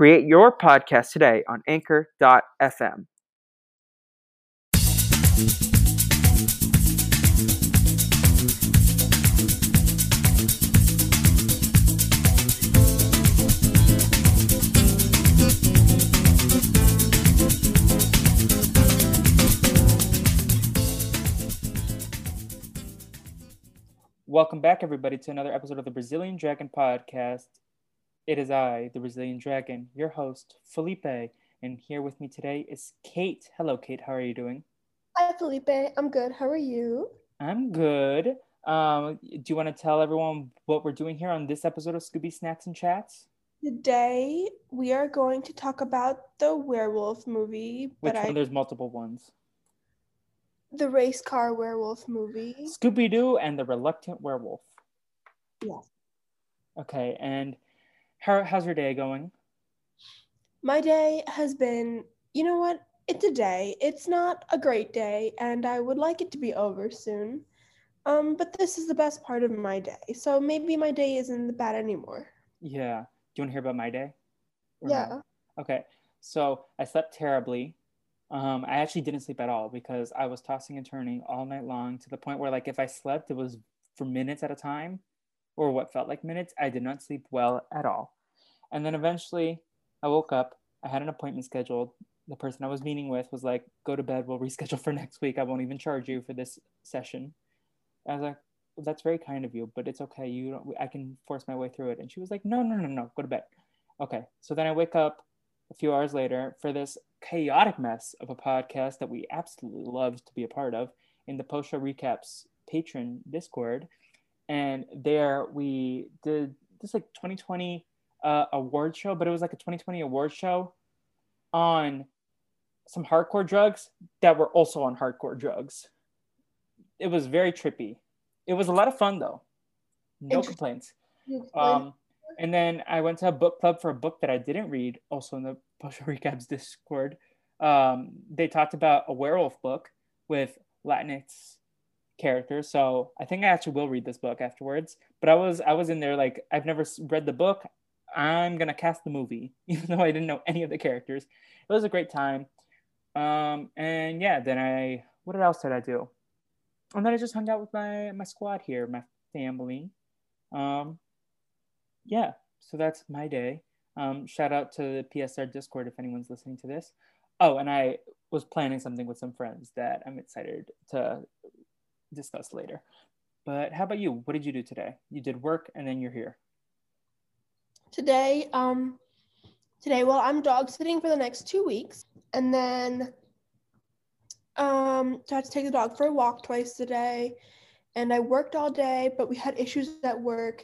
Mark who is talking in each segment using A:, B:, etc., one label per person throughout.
A: Create your podcast today on anchor.fm. Welcome back, everybody, to another episode of the Brazilian Dragon Podcast. It is I, the Brazilian Dragon, your host, Felipe, and here with me today is Kate. Hello, Kate. How are you doing?
B: Hi, Felipe. I'm good. How are you?
A: I'm good. Um, do you want to tell everyone what we're doing here on this episode of Scooby Snacks and Chats?
B: Today, we are going to talk about the werewolf movie.
A: Which
B: but
A: one?
B: I,
A: There's multiple ones.
B: the race car werewolf movie.
A: Scooby Doo and the Reluctant Werewolf.
B: Yes.
A: Okay, and how, how's your day going?
B: My day has been, you know what? It's a day. It's not a great day, and I would like it to be over soon. Um, but this is the best part of my day. So maybe my day isn't bad anymore.
A: Yeah. Do you want to hear about my day? Or?
B: Yeah.
A: Okay. So I slept terribly. Um, I actually didn't sleep at all because I was tossing and turning all night long to the point where, like, if I slept, it was for minutes at a time or what felt like minutes. I did not sleep well at all. And then eventually I woke up. I had an appointment scheduled. The person I was meeting with was like, go to bed. We'll reschedule for next week. I won't even charge you for this session. I was like, well, that's very kind of you, but it's okay. You don't, I can force my way through it. And she was like, no, no, no, no, go to bed. Okay. So then I wake up a few hours later for this chaotic mess of a podcast that we absolutely love to be a part of in the post show recaps patron discord and there we did this like 2020 uh, award show but it was like a 2020 award show on some hardcore drugs that were also on hardcore drugs. It was very trippy. It was a lot of fun though. No complaints. Um, and then I went to a book club for a book that I didn't read, also in the Post Recaps Discord. Um, they talked about a werewolf book with Latinx characters, so I think I actually will read this book afterwards. But I was I was in there like I've never read the book. I'm gonna cast the movie, even though I didn't know any of the characters. It was a great time. Um, and yeah, then I what else did I do? And then I just hung out with my my squad here, my family. Um, yeah, so that's my day. Um, shout out to the PSR Discord if anyone's listening to this. Oh, and I was planning something with some friends that I'm excited to discuss later. But how about you? What did you do today? You did work and then you're here.
B: today um today well i'm dog sitting for the next two weeks and then um so i had to take the dog for a walk twice today and i worked all day but we had issues at work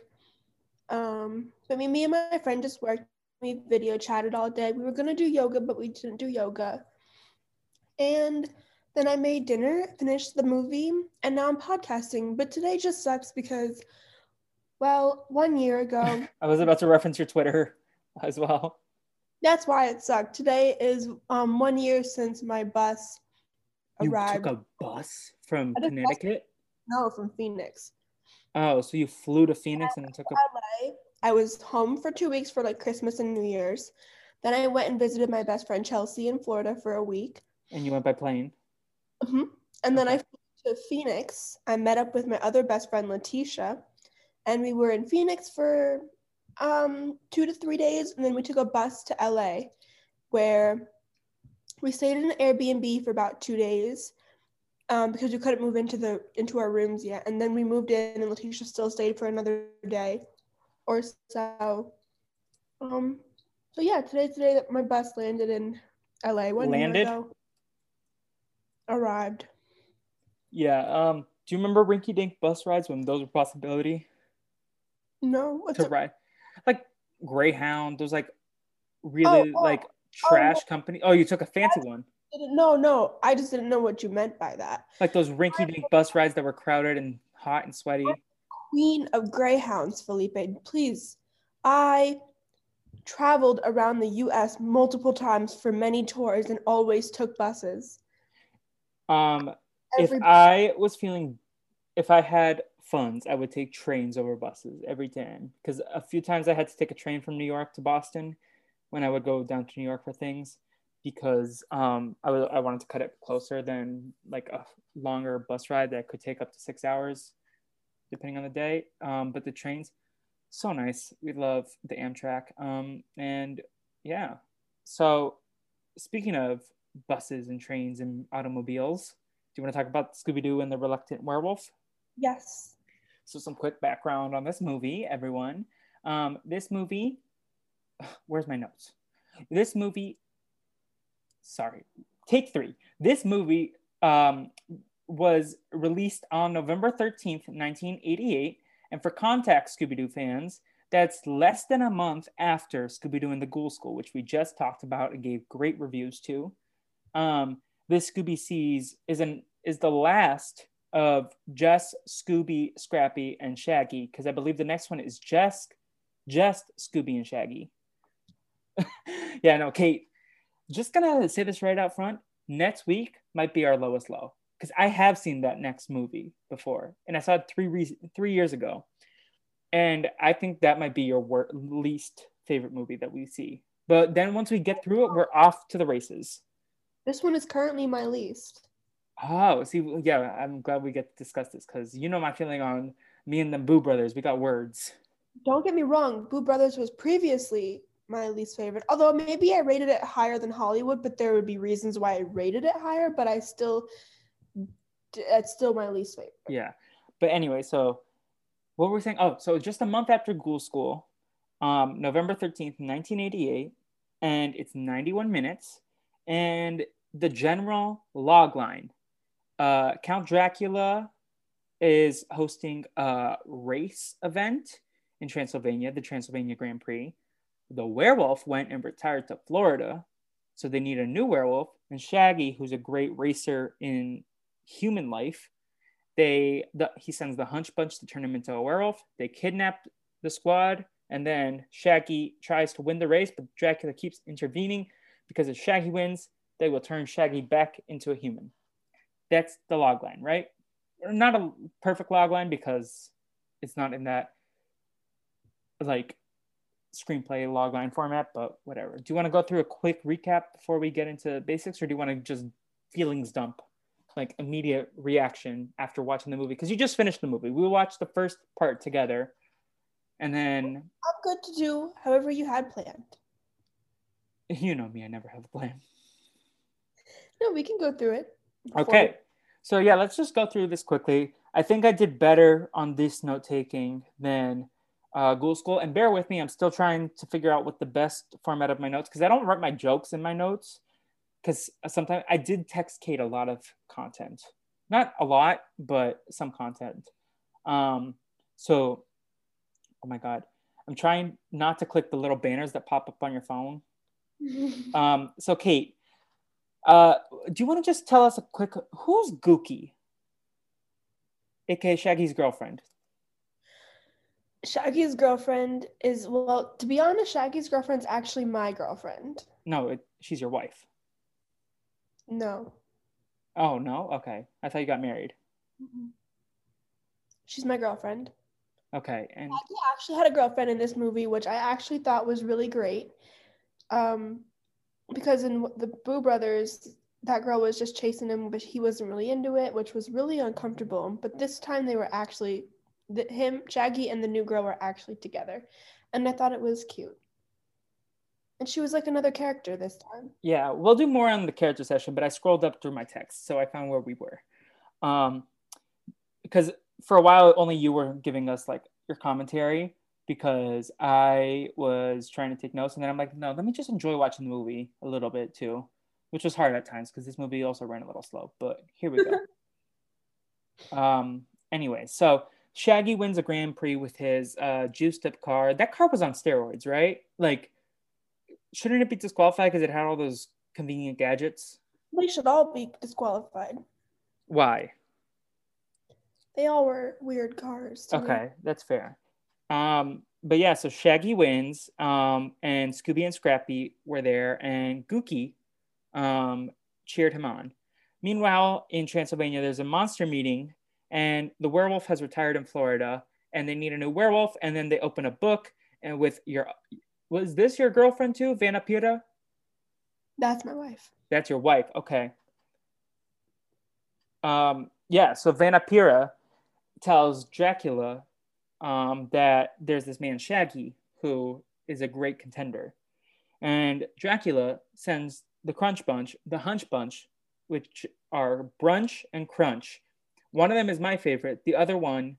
B: um but me, me and my friend just worked we video chatted all day we were going to do yoga but we didn't do yoga and then i made dinner finished the movie and now i'm podcasting but today just sucks because well one year ago
A: I was about to reference your Twitter as well.
B: That's why it sucked. Today is um one year since my bus
A: You
B: arrived.
A: took a bus from
B: took bus.
A: Connecticut?
B: no, from Phoenix.
A: Oh, so you flew to Phoenix and then took a
B: LA. I was home for two weeks for like Christmas and New Year's. Then I went and visited my best friend Chelsea in Florida for a week.
A: and you went by plane.
B: Hmm And then I flew to Phoenix. I met up with my other best friend Letitia, and we were in Phoenix for um two to three days, and then we took a bus to LA, where we stayed in an Airbnb for about two days, um, because we couldn't move into the into our rooms yet, and then we moved in, and Letitia still stayed for another day, or so. Um, so yeah, today's the day that my bus landed in LA one
A: Landed?
B: year ago. Arrived.
A: Yeah. Um, do you remember rinky dink bus rides when those were a possibility?
B: No, what's
A: to
B: it?
A: ride like Greyhound. Those like really
B: Oh, oh,
A: like
B: oh,
A: trash company. Oh, you took a fancy one.
B: No, no, I just didn't know what you meant by that.
A: Like those rinky-dink bus rides that were crowded and hot and sweaty.
B: Queen of Greyhounds, Felipe. Please, I traveled around the U.S. multiple times for many tours and always took buses.
A: Um, if I was feeling, if I had funds, I would take trains over buses every time. Because a few times I had to take a train from New York to Boston when I would go down to New York for things because um, I, was, I wanted to cut it closer than like a longer bus ride that could take up to six hours, depending on the day. Um, but the trains, so nice. We love the Amtrak. Um, and yeah, so speaking of buses and trains and automobiles, do you want to talk about Scooby Doo and the Reluctant Werewolf?
B: Yes.
A: So, some quick background on this movie, everyone. Um, this movie, where's my notes? This movie sorry, take three. This movie um, was released on November 13th, 1988. And for context, Scooby Doo fans, that's less than a month after Scooby Doo and the Ghoul School, which we just talked about and gave great reviews to. Um, this Scooby Sees is an is the last of Jess, Scooby, Scrappy, and Shaggy, because I believe the next one is just just Scooby and Shaggy. yeah, no, Kate, just gonna say this right out front. Next week might be our lowest low because I have seen that next movie before, and I saw it three re- three years ago, and I think that might be your least favorite movie that we see. But then once we get through it, we're off to the races.
B: This one is currently my least.
A: Oh, see, yeah, I'm glad we get to discuss this because you know my feeling on me and the Boo Brothers. We got words.
B: Don't get me wrong, Boo Brothers was previously my least favorite. Although maybe I rated it higher than Hollywood, but there would be reasons why I rated it higher. But I still, it's still my least favorite.
A: Yeah, but anyway, so what were we saying? Oh, so just a month after Ghoul School, um, November thirteenth, nineteen eighty-eight, and it's ninety-one minutes, and the general log line. Uh, Count Dracula is hosting a race event in Transylvania, the Transylvania Grand Prix the werewolf went and retired to Florida. So they need a new werewolf. And Shaggy, who's a great racer in human life, they the, he sends the hunch bunch to turn him into a werewolf. They kidnap the squad, and then Shaggy tries to win the race, but Dracula keeps intervening because if Shaggy wins, they will turn Shaggy back into a human. That's the logline, right? Not a perfect logline because it's not in that like screenplay logline format, but whatever. Do you want to go through a quick recap before we get into basics, or do you want to just feelings dump, like immediate reaction after watching the movie? Because you just finished the movie. We watched the first part together, and then
B: I'm good to do however you had planned.
A: You know me, I never have a plan.
B: No, we can go through it.
A: Okay. So yeah, let's just go through this quickly. I think I did better on this note taking than uh, Ghoul School. And bear with me, I'm still trying to figure out what the best format of my notes because I don't write my jokes in my notes because sometimes I did text Kate a lot of content, not a lot, but some content. Um, so, oh my god, I'm trying not to click the little banners that pop up on your phone. um, so Kate, uh, do you want to just tell us a quick who's Gookie, aka Shaggy's girlfriend?
B: Shaggy's girlfriend is well, to be honest, Shaggy's girlfriend's actually my girlfriend.
A: No, it, she's your wife.
B: No.
A: Oh no. Okay, I thought you got married.
B: Mm-hmm. She's my girlfriend.
A: Okay, and
B: Shaggy actually had a girlfriend in this movie, which I actually thought was really great. Um, because in the Boo Brothers, that girl was just chasing him, but he wasn't really into it, which was really uncomfortable. But this time they were actually that him, Shaggy, and the new girl were actually together, and I thought it was cute. And she was like another character this time.
A: Yeah, we'll do more on the character session, but I scrolled up through my text, so I found where we were. Um, because for a while, only you were giving us like your commentary because I was trying to take notes, and then I'm like, no, let me just enjoy watching the movie a little bit too, which was hard at times because this movie also ran a little slow. But here we go. um. Anyway, so Shaggy wins a Grand Prix with his uh, juiced up car. That car was on steroids, right? Like, shouldn't it be disqualified because it had all those convenient gadgets?
B: They should all be disqualified.
A: Why?
B: They all were weird cars. to me.
A: Okay, that's fair. Um, but yeah, so Shaggy wins, um, and Scooby and Scrappy were there, and Gookie um, cheered him on. Meanwhile, in Transylvania, there's a monster meeting, and the werewolf has retired in Florida, and they need a new werewolf. And then they open a book, and with your, was this your girlfriend too, Vanna Pira?
B: That's my wife.
A: That's your wife. Okay. Um, yeah, so Vanna Pira tells Dracula um, that there's this man Shaggy who is a great contender. And Dracula sends the Crunch Bunch, the Hunch Bunch, which are Brunch and Crunch. One of them is my favorite, the other one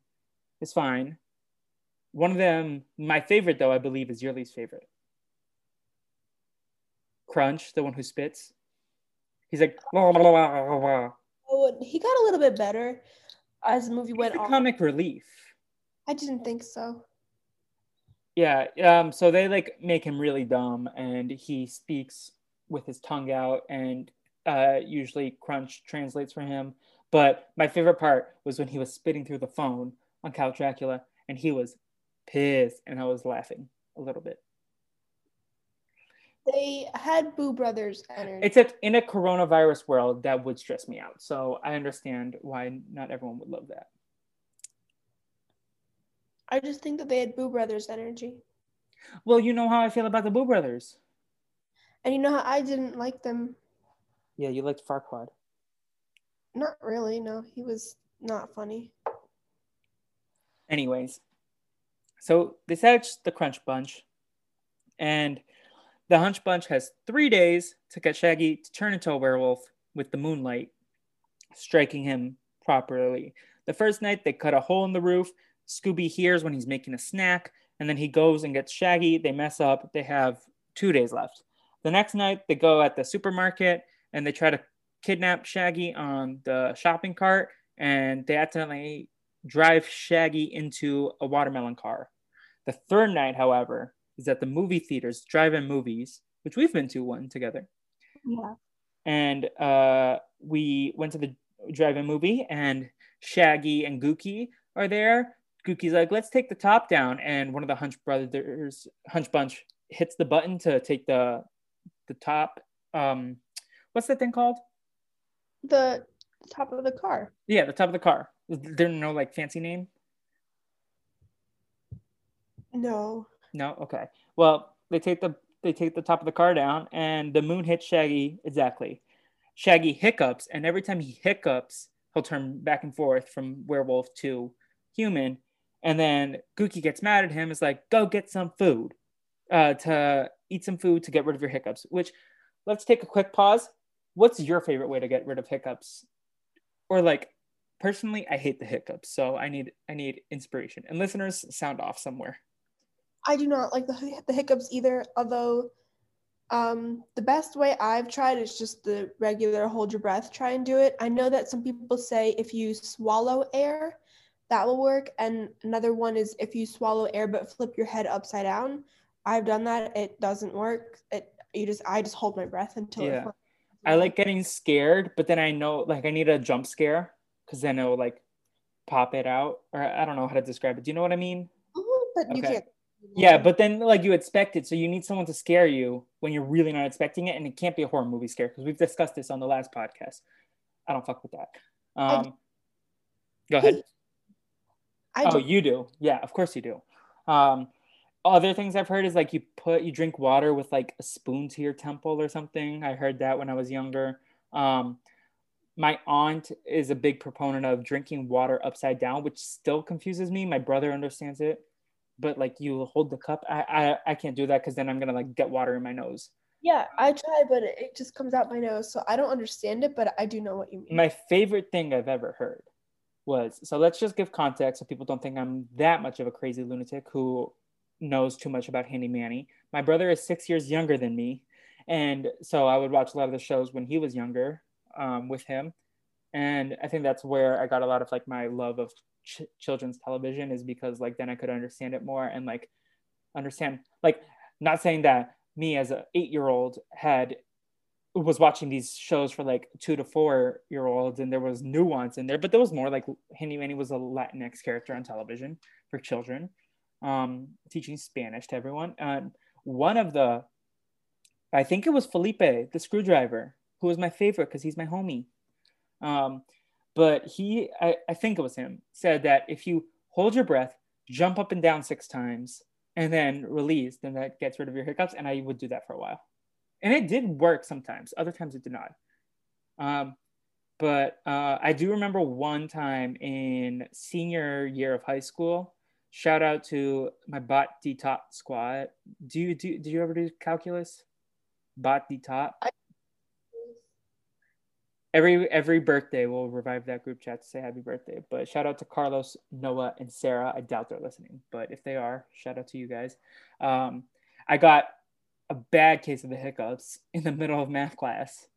A: is fine. One of them, my favorite though, I believe, is your least favorite. Crunch, the one who spits. He's like, "Wah, wah, wah, wah, wah."
B: Oh, he got a little bit better as the movie
A: He's
B: went
A: the
B: on.
A: comic relief.
B: I didn't think so.
A: Yeah, um, so they like make him really dumb, and he speaks with his tongue out, and uh, usually Crunch translates for him. But my favorite part was when he was spitting through the phone on Count Dracula, and he was pissed, and I was laughing a little bit.
B: They had Boo Brothers energy.
A: Except in a coronavirus world, that would stress me out. So I understand why not everyone would love that.
B: I just think that they had Boo Brothers energy.
A: Well, you know how I feel about the Boo Brothers.
B: And you know how I didn't like them?
A: Yeah, you liked Farquaad.
B: Not really. No, he was not funny.
A: Anyways, so this hatched the Crunch Bunch, and the Hunch Bunch has three days to get Shaggy to turn into a werewolf with the moonlight striking him properly. The first night, they cut a hole in the roof. Scooby hears when he's making a snack, and then he goes and gets Shaggy. They mess up. They have two days left. The next night, they go at the supermarket and they try to kidnap Shaggy on the shopping cart, and they accidentally drive Shaggy into a watermelon car. The third night, however, is at the movie theaters, drive-in movies, which we've been to one together.
B: Yeah.
A: And uh, we went to the drive-in movie, and Shaggy and Gookie are there. Gookie's like, "Let's take the top down," and one of the Hunch brothers, Hunch Bunch, hits the button to take the the top. Um, what's that thing called?
B: The top of the car.
A: Yeah, the top of the car. Is there no like fancy name?
B: No.
A: No. Okay. Well, they take the they take the top of the car down, and the moon hits Shaggy exactly. Shaggy hiccups, and every time he hiccups, he'll turn back and forth from werewolf to human. And then Gookie gets mad at him. Is like, "Go get some food, uh, to eat some food to get rid of your hiccups." Which, let's take a quick pause. What's your favorite way to get rid of hiccups? Or like, personally, I hate the hiccups, so I need I need inspiration. And listeners, sound off somewhere.
B: I do not like the, the hiccups either, although um, the best way I've tried is just the regular hold your breath, try and do it. I know that some people say if you swallow air, that will work. And another one is if you swallow air but flip your head upside down. I've done that. It doesn't work. It you just I just hold my breath until
A: Yeah. I like getting scared, but then I know like I need a jump scare because then it'll like pop it out. Or I don't know how to describe it. Do you know what I mean?
B: Mhm, but you can't.
A: Yeah, but then like you expect it, so you need someone to scare you when you're really not expecting it, and it can't be a horror movie scare because we've discussed this on the last podcast. I don't fuck with that. Um, go ahead.
B: I
A: Oh,
B: do.
A: you do. Yeah, of course you do. Um, other things I've heard is like you put you drink water with like a spoon to your temple or something. I heard that when I was younger. Um, my aunt is a big proponent of drinking water upside down, which still confuses me. My brother understands it, but like you hold the cup. I I, I can't do that because then I'm gonna like get water in my nose.
B: Yeah, I try, but it, it just comes out my nose. So I don't understand it, but I do know what you mean.
A: my favorite thing I've ever heard was so let's just give context so people don't think I'm that much of a crazy lunatic who knows too much about Handy Manny. My brother is six years younger than me. And so I would watch a lot of the shows when he was younger um, with him. And I think that's where I got a lot of like my love of ch- children's television is because like then I could understand it more and like understand like not saying that me as an eight year old had was watching these shows for like two to four year olds and there was nuance in there but there was more like Handy Manny was a Latinx character on television for children um, teaching Spanish to everyone and one of the I think it was Felipe the screwdriver who was my favorite because he's my homie um, but he I, I think it was him said that if you hold your breath jump up and down six times and then release then that gets rid of your hiccups and I would do that for a while and it did work sometimes. Other times it did not. Um, but uh, I do remember one time in senior year of high school. Shout out to my bot d top squad. Do you do? Did you ever do calculus? Bot d top. Every every birthday we'll revive that group chat to say happy birthday. But shout out to Carlos, Noah, and Sarah. I doubt they're listening, but if they are, shout out to you guys. Um, I got a bad case of the hiccups in the middle of math class.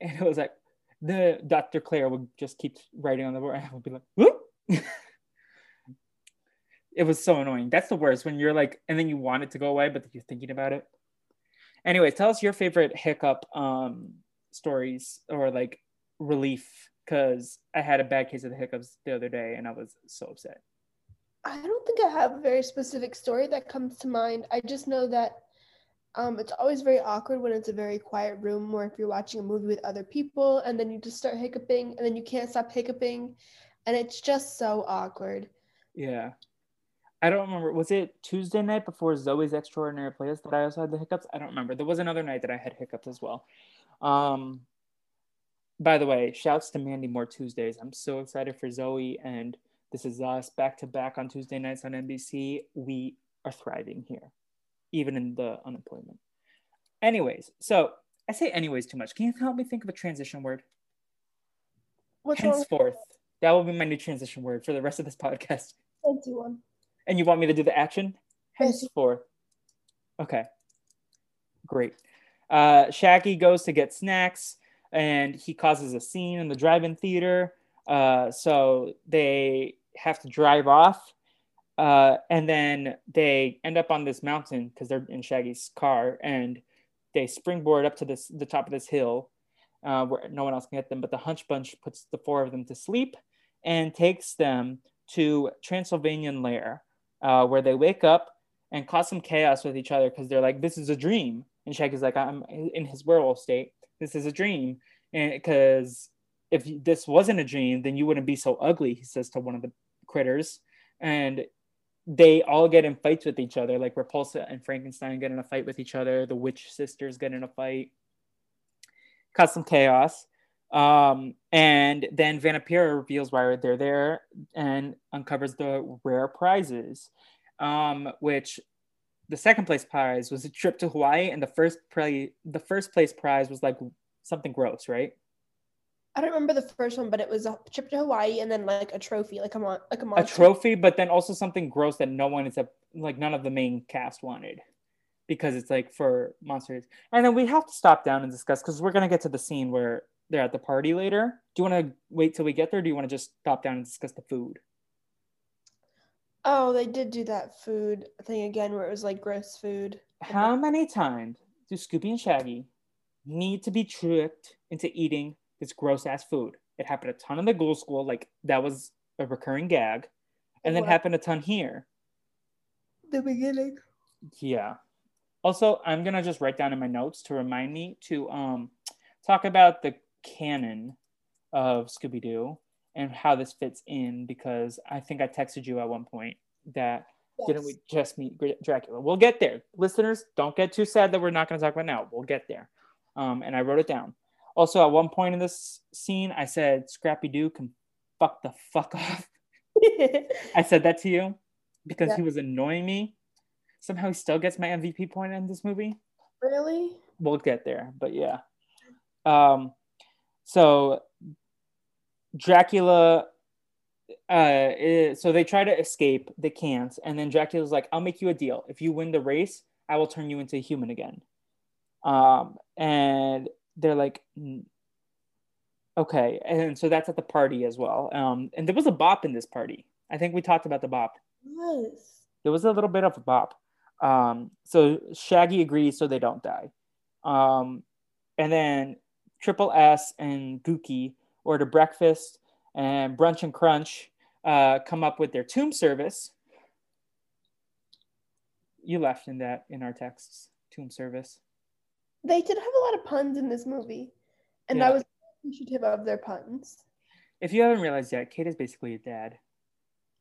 A: And it was like the Dr. Claire would just keep writing on the board and I would be like, whoop. it was so annoying. That's the worst when you're like, and then you want it to go away, but you're thinking about it. Anyway, tell us your favorite hiccup um, stories or like relief because I had a bad case of the hiccups the other day and I was so upset.
B: I don't think I have a very specific story that comes to mind. I just know that um, it's always very awkward when it's a very quiet room or if you're watching a movie with other people and then you just start hiccuping and then you can't stop hiccuping and it's just so awkward.
A: Yeah. I don't remember. Was it Tuesday night before Zoey's Extraordinary Playlist that I also had the hiccups? I don't remember. There was another night that I had hiccups as well. Um, by the way, shouts to Mandy Moore Tuesdays. I'm so excited for Zoe and This Is Us back to back on Tuesday nights on NBC. We are thriving here even in the unemployment. Anyways, so I say anyways too much. Can you help me think of a transition word? What's Henceforth. That will be my new transition word for the rest of this podcast.
B: I'll do one.
A: And you want me to do the action? Henceforth. Okay. Great. Uh, Shaggy goes to get snacks and he causes a scene in the drive-in theater. Uh, so they have to drive off uh, and then they end up on this mountain because they're in Shaggy's car, and they springboard up to this the top of this hill uh, where no one else can get them. But the Hunch Bunch puts the four of them to sleep and takes them to Transylvanian Lair, uh, where they wake up and cause some chaos with each other because they're like, "This is a dream," and Shaggy's like, "I'm in his werewolf state. This is a dream," and because if this wasn't a dream, then you wouldn't be so ugly. He says to one of the critters, and they all get in fights with each other. Like Repulsa and Frankenstein get in a fight with each other. The witch sisters get in a fight. Cause some chaos. Um, and then Vampira reveals why they're there and uncovers the rare prizes, um, which the second place prize was a trip to Hawaii, and the first play the first place prize was like something gross, right?
B: I don't remember the first one, but it was a trip to Hawaii and then like a trophy, like a mon- like a
A: monster. A trophy, but then also something gross that no one is a like none of the main cast wanted because it's like for monsters. And then we have to stop down and discuss because we're gonna get to the scene where they're at the party later. Do you want to wait till we get there? do you want to just stop down and discuss the food?
B: Oh, they did do that food thing again where it was like gross food.
A: How many times do Scooby and Shaggy need to be tricked into eating this gross ass food. It happened a ton in the ghoul school, like that was a recurring gag, and then happened a ton here.
B: The beginning.
A: Yeah. Also, I'm gonna just write down in my notes to remind me to um talk about the canon of Scooby Doo and how this fits in because I think I texted you at one point that yes. didn't we just meet Dracula? We'll get there, listeners. Don't get too sad that we're not going to talk about now. We'll get there. Um, and I wrote it down. Also, at one point in this scene, I said Scrappy Doo can fuck the fuck off. I said that to you because yeah. he was annoying me. Somehow he still gets my MVP point in this movie.
B: Really?
A: We'll get there, but yeah. Um, so Dracula, uh, is, so they try to escape, they can't, and then Dracula's like, "I'll make you a deal. If you win the race, I will turn you into a human again." Um, and they're like okay and so that's at the party as well. Um and there was a bop in this party. I think we talked about the bop.
B: Yes.
A: There was a little bit of a bop. Um so shaggy agrees so they don't die. Um and then Triple S and Gookie order breakfast, and Brunch and Crunch uh, come up with their tomb service. You left in that in our texts, tomb service.
B: They did have a lot of puns in this movie, and
A: Yeah.
B: I was appreciative of their puns.
A: If you haven't realized yet, Kate is basically a dad.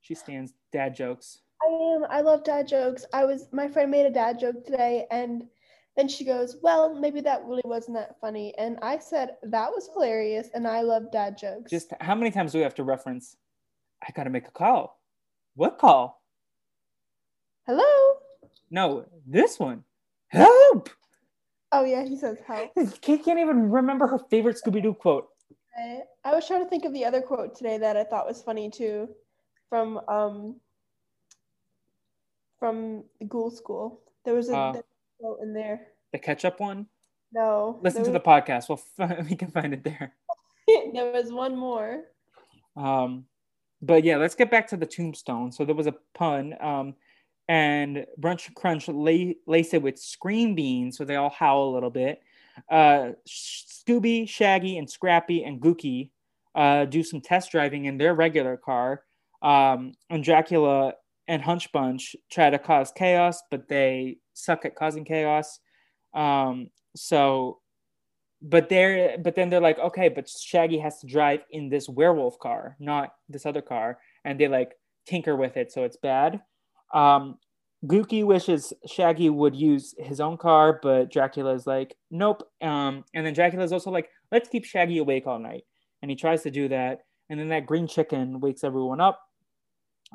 A: She stands dad jokes.
B: I am. I love dad jokes. I was. My friend made a dad joke today, and then she goes, "Well, maybe that really wasn't that funny." And I said that was hilarious, and I love dad jokes.
A: Just how many times do we have to reference? I gotta make a call. What call?
B: hello.
A: No, this one. Help!
B: Oh yeah, he says help.
A: Kate can't even remember her favorite Scooby Doo quote.
B: I, I was trying to think of the other quote today that I thought was funny too, from um from the Ghoul School. There was a
A: Uh.
B: was quote in there.
A: The ketchup one.
B: No,
A: Listen to
B: there
A: the podcast. Well, we can find it there.
B: there was one more.
A: Um, but yeah, let's get back to the tombstone. So there was a pun, um, and Brunch Crunch la- lace it with screen beans, so they all howl a little bit. Uh, Scooby, Shaggy, and Scrappy and Gookie uh, do some test driving in their regular car. Um, and Dracula and Hunchbunch try to cause chaos, but they suck at causing chaos. Um, so but they're but then they're like okay but shaggy has to drive in this werewolf car not this other car and they like tinker with it so it's bad um gookie wishes shaggy would use his own car but dracula is like nope um and then dracula is also like let's keep shaggy awake all night and he tries to do that and then that green chicken wakes everyone up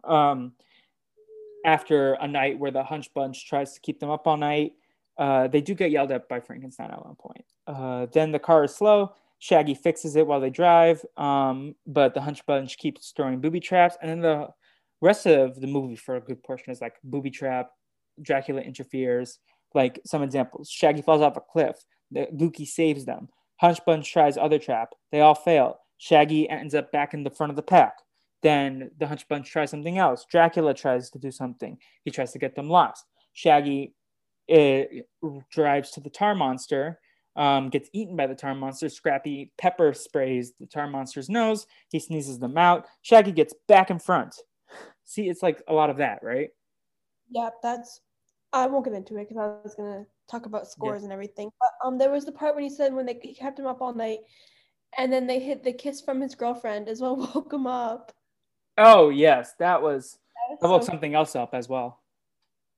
A: um after a night where the hunch bunch tries to keep them up all night uh, they do get yelled at by Frankenstein at one point. Uh, then the car is slow. Shaggy fixes it while they drive, um, but the Hunch Bunch keeps throwing booby traps. And then the rest of the movie, for a good portion, is like booby trap. Dracula interferes. Like some examples: Shaggy falls off a cliff. The Gookie saves them. Hunch Bunch tries other trap. They all fail. Shaggy ends up back in the front of the pack. Then the Hunch Bunch tries something else. Dracula tries to do something. He tries to get them lost. Shaggy it drives to the tar monster, um, gets eaten by the tar monster. Scrappy pepper sprays the tar monster's nose. He sneezes them out. Shaggy gets back in front. See, it's like a lot of that, right?
B: Yeah, that's. I won't get into it because I was gonna talk about scores and everything. But um, there was the part when he said when they he kept him up all night, and then they hit the kiss from his girlfriend as well woke him up.
A: Oh yes, that was
B: That
A: that woke
B: so-
A: something else up as well.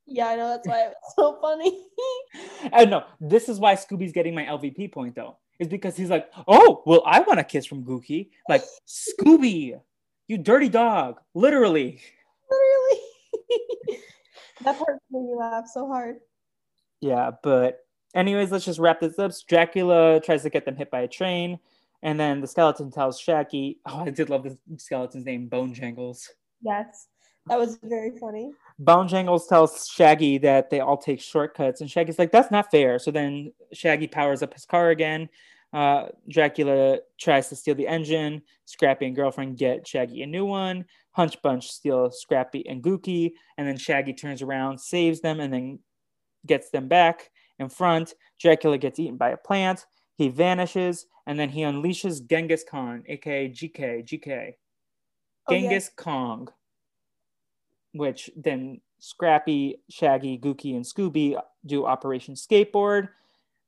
B: yeah, I know that's why it was so funny.
A: I know this is why Scooby's getting my LVP point though, is because he's like, oh, well, I want a kiss from Gookie. Like Scooby, you dirty dog, literally.
B: Literally, that part made me laugh so hard.
A: Yeah, but anyways, let's just wrap this up. Dracula tries to get them hit by a train, and then the skeleton tells Shaggy, oh, I did love the skeleton's name, Bone Jangles.
B: Yes, that was very funny.
A: Bone Jangles tells Shaggy that they all take shortcuts, and Shaggy's like, that's not fair. So then Shaggy powers up his car again. Uh, Dracula tries to steal the engine. Scrappy and girlfriend get Shaggy a new one. Hunch Bunch steal Scrappy and Gookie, and then Shaggy turns around, saves them, and then gets them back in front. Dracula gets eaten by a plant. He vanishes, and then he unleashes Genghis Khan, aka GK, GK.
B: Oh, yeah.
A: Genghis Kong, which then Scrappy, Shaggy, Gookie, and Scooby do Operation Skateboard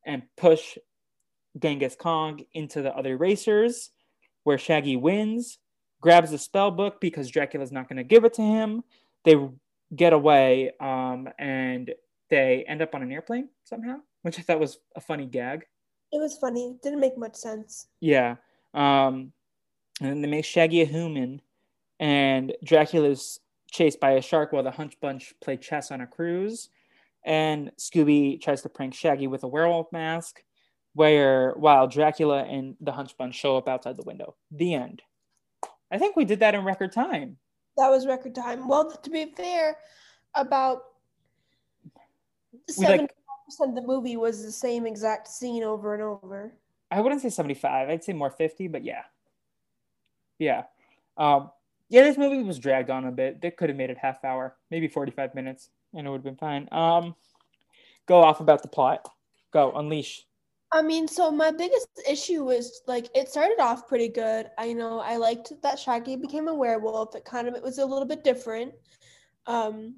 A: and push Genghis Kong into the other racers, where Shaggy wins, grabs the spell book because Dracula's not going to give it to him. They get away um, and they end up on an airplane somehow, which I thought was a funny gag.
B: It was funny. Didn't make much sense.
A: Yeah. Um, and they make Shaggy a human, and Dracula's chased by a shark while the Hunch Bunch play chess on a cruise. And Scooby tries to prank Shaggy with a werewolf mask, where while Dracula and the Hunch Bunch show up outside the window. The end. I think we did that in record time.
B: That was record time. Well, to be fair, about seventy
A: like-
B: percent of the movie was the same exact scene over and over.
A: I wouldn't say 75. I'd say more 50, but yeah. Yeah. Um, yeah, this movie was dragged on a bit. They could have made it half hour, maybe 45 minutes, and it would have been fine. Um, go off about the plot. Go, unleash.
B: I mean, so my biggest issue was like it started off pretty good. I know I liked that Shaggy became a werewolf. It kind of it was a little bit different. Um,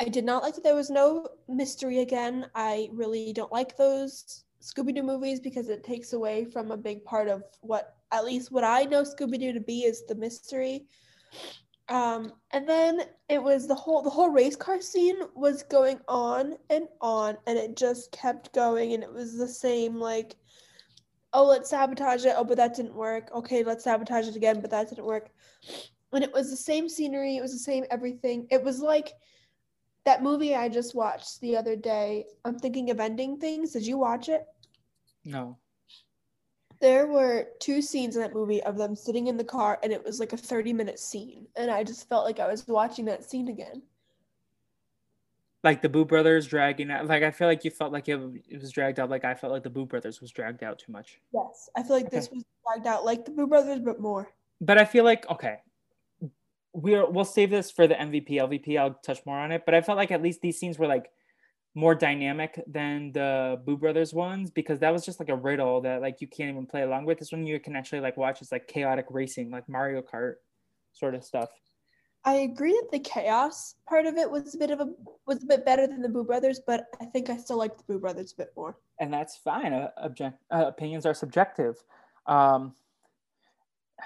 B: I did not like that there was no mystery again. I really don't like those Scooby Doo movies because it takes away from a big part of what, at least what I know Scooby Doo to be, is the mystery. Um, and then it was the whole the whole race car scene was going on and on, and it just kept going, and it was the same like, oh let's sabotage it, oh but that didn't work. Okay, let's sabotage it again, but that didn't work. And it was the same scenery, it was the same everything. It was like that movie I just watched the other day. I'm thinking of ending things. Did you watch it?
A: No.
B: There were two scenes in that movie of them sitting in the car, and it was like a 30 minute scene. And I just felt like I was watching that scene again.
A: Like the Boo Brothers dragging out. Like I feel like you felt like it, it was dragged out. Like I felt like the Boo Brothers was dragged out too much.
B: Yes, I feel like this was dragged out like the Boo Brothers, but more.
A: But I feel like okay, we're we'll save this for the MVP LVP. I'll touch more on it. But I felt like at least these scenes were like more dynamic than the Boo Brothers ones because that was just like a riddle that like you can't even play along with. This one you can actually like watch. It's like chaotic racing, like Mario Kart sort of stuff.
B: I agree that the chaos part of it was a bit of a was a bit better than the Boo Brothers, but I think I still like the Boo Brothers a bit more.
A: And that's fine. Uh, object uh, opinions are subjective. Um,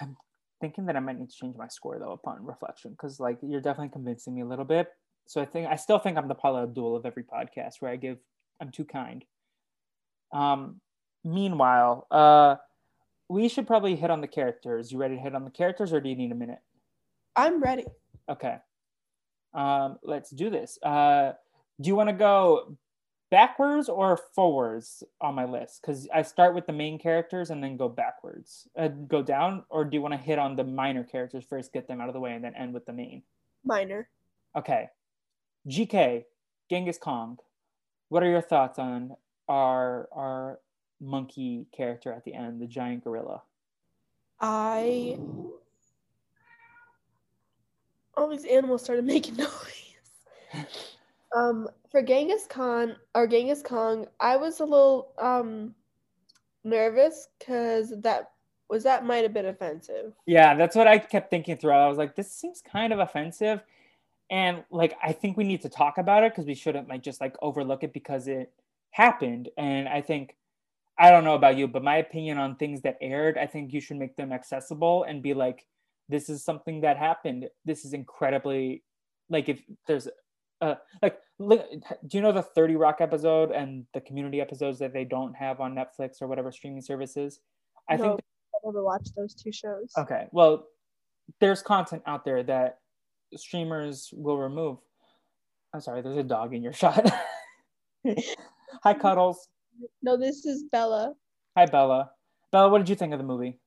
A: I'm thinking that I might need to change my score though upon reflection because like you're definitely convincing me a little bit. So I think I still think I'm the Paula Abdul of every podcast where I give I'm too kind. Um, meanwhile, uh, we should probably hit on the characters. You ready to hit on the characters, or do you need a minute?
B: I'm ready.
A: Okay. Um, let's do this. Uh, do you want to go backwards or forwards on my list? Because I start with the main characters and then go backwards, uh, go down, or do you want to hit on the minor characters first, get them out of the way, and then end with the main?
B: Minor.
A: Okay. GK, Genghis Kong. What are your thoughts on our our monkey character at the end, the giant gorilla?
B: I all these animals started making noise. um, for Genghis Khan or Genghis Kong, I was a little um nervous because that was that might have been offensive.
A: Yeah, that's what I kept thinking throughout. I was like, this seems kind of offensive and like i think we need to talk about it because we shouldn't like just like overlook it because it happened. And i think i don't know about you but my opinion on things that aired i think you should make them accessible and be like this is something that happened. This is incredibly like if there's uh like look, do you know the 30 rock episode and the community episodes that they don't have on netflix or whatever streaming services?
B: I no, think i never watched those two shows.
A: Okay well there's content out there that streamers will remove. I'm sorry, there's a dog in your shot. Hi, Cuddles.
B: No, this is Bella.
A: Hi, Bella. Bella, what did you think of the movie?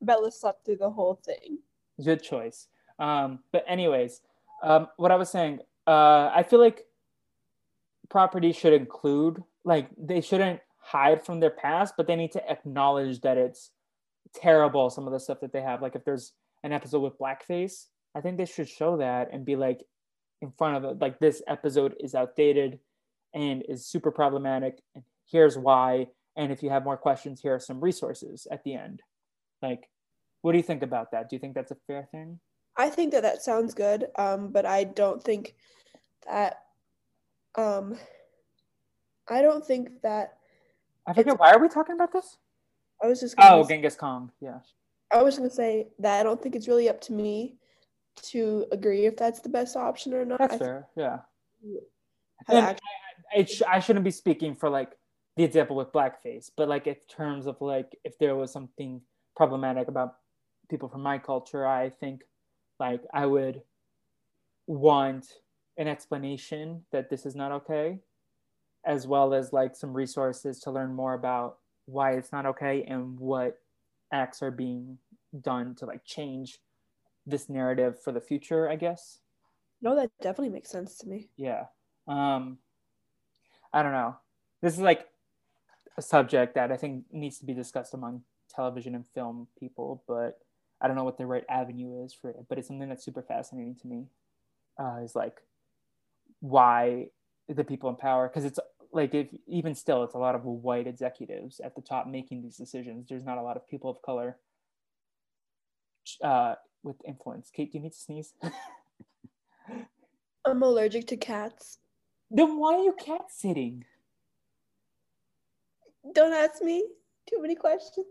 B: Bella slept through the whole thing.
A: Good choice. Um, but anyways, um, what I was saying, uh, I feel like property should include like they shouldn't hide from their past, but they need to acknowledge that it's terrible. Some of the stuff that they have, like if there's an episode with blackface, I think they should show that and be like in front of it, like this episode is outdated and is super problematic. And here's why. And if you have more questions, here are some resources at the end. Like, what do you think about that? Do you think that's a fair thing?
B: I think that that sounds good, um, but I don't think that. Um, I don't think that.
A: I forget. Why are we talking about this?
B: I was just.
A: oh, say, Genghis Kong. Yeah.
B: I was gonna say that I don't think it's really up to me to agree if that's the best option or not.
A: That's fair. Yeah. I, I, sh- I shouldn't be speaking for like the example with blackface, but like in terms of like if there was something problematic about people from my culture, I think like I would want an explanation that this is not okay, as well as like some resources to learn more about why it's not okay and what acts are being done to like change this narrative for the future, I guess.
B: No, that definitely makes sense to me.
A: Yeah. Um I don't know. This is like a subject that I think needs to be discussed among television and film people, but I don't know what the right avenue is for it. But it's something that's super fascinating to me. Uh, is like why the people in power, because it's like if even still it's a lot of white executives at the top making these decisions there's not a lot of people of color uh, with influence. Kate do you need to sneeze?
B: I'm allergic to cats.
A: then why are you cat sitting?
B: Don't ask me. Too many questions.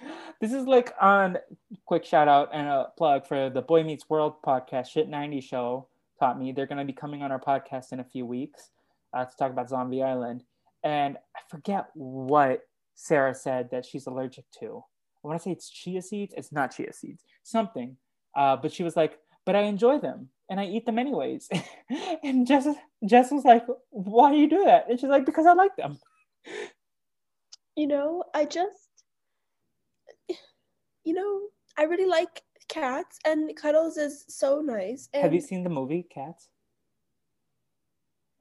A: this is like on quick shout out and a plug for the boy meets world podcast. Shit 90 show taught me. They're going to be coming on our podcast in a few weeks uh, to talk about zombie island. And i forget what sarah said that she's allergic to i want to say it's chia seeds it's not chia seeds something uh, but she was like but i enjoy them and i eat them anyways and jess, jess was like why do you do that and she's like because i like them
B: You know, I just, you know, I really like cats, and Cuddles is so nice. And
A: have you seen the movie cats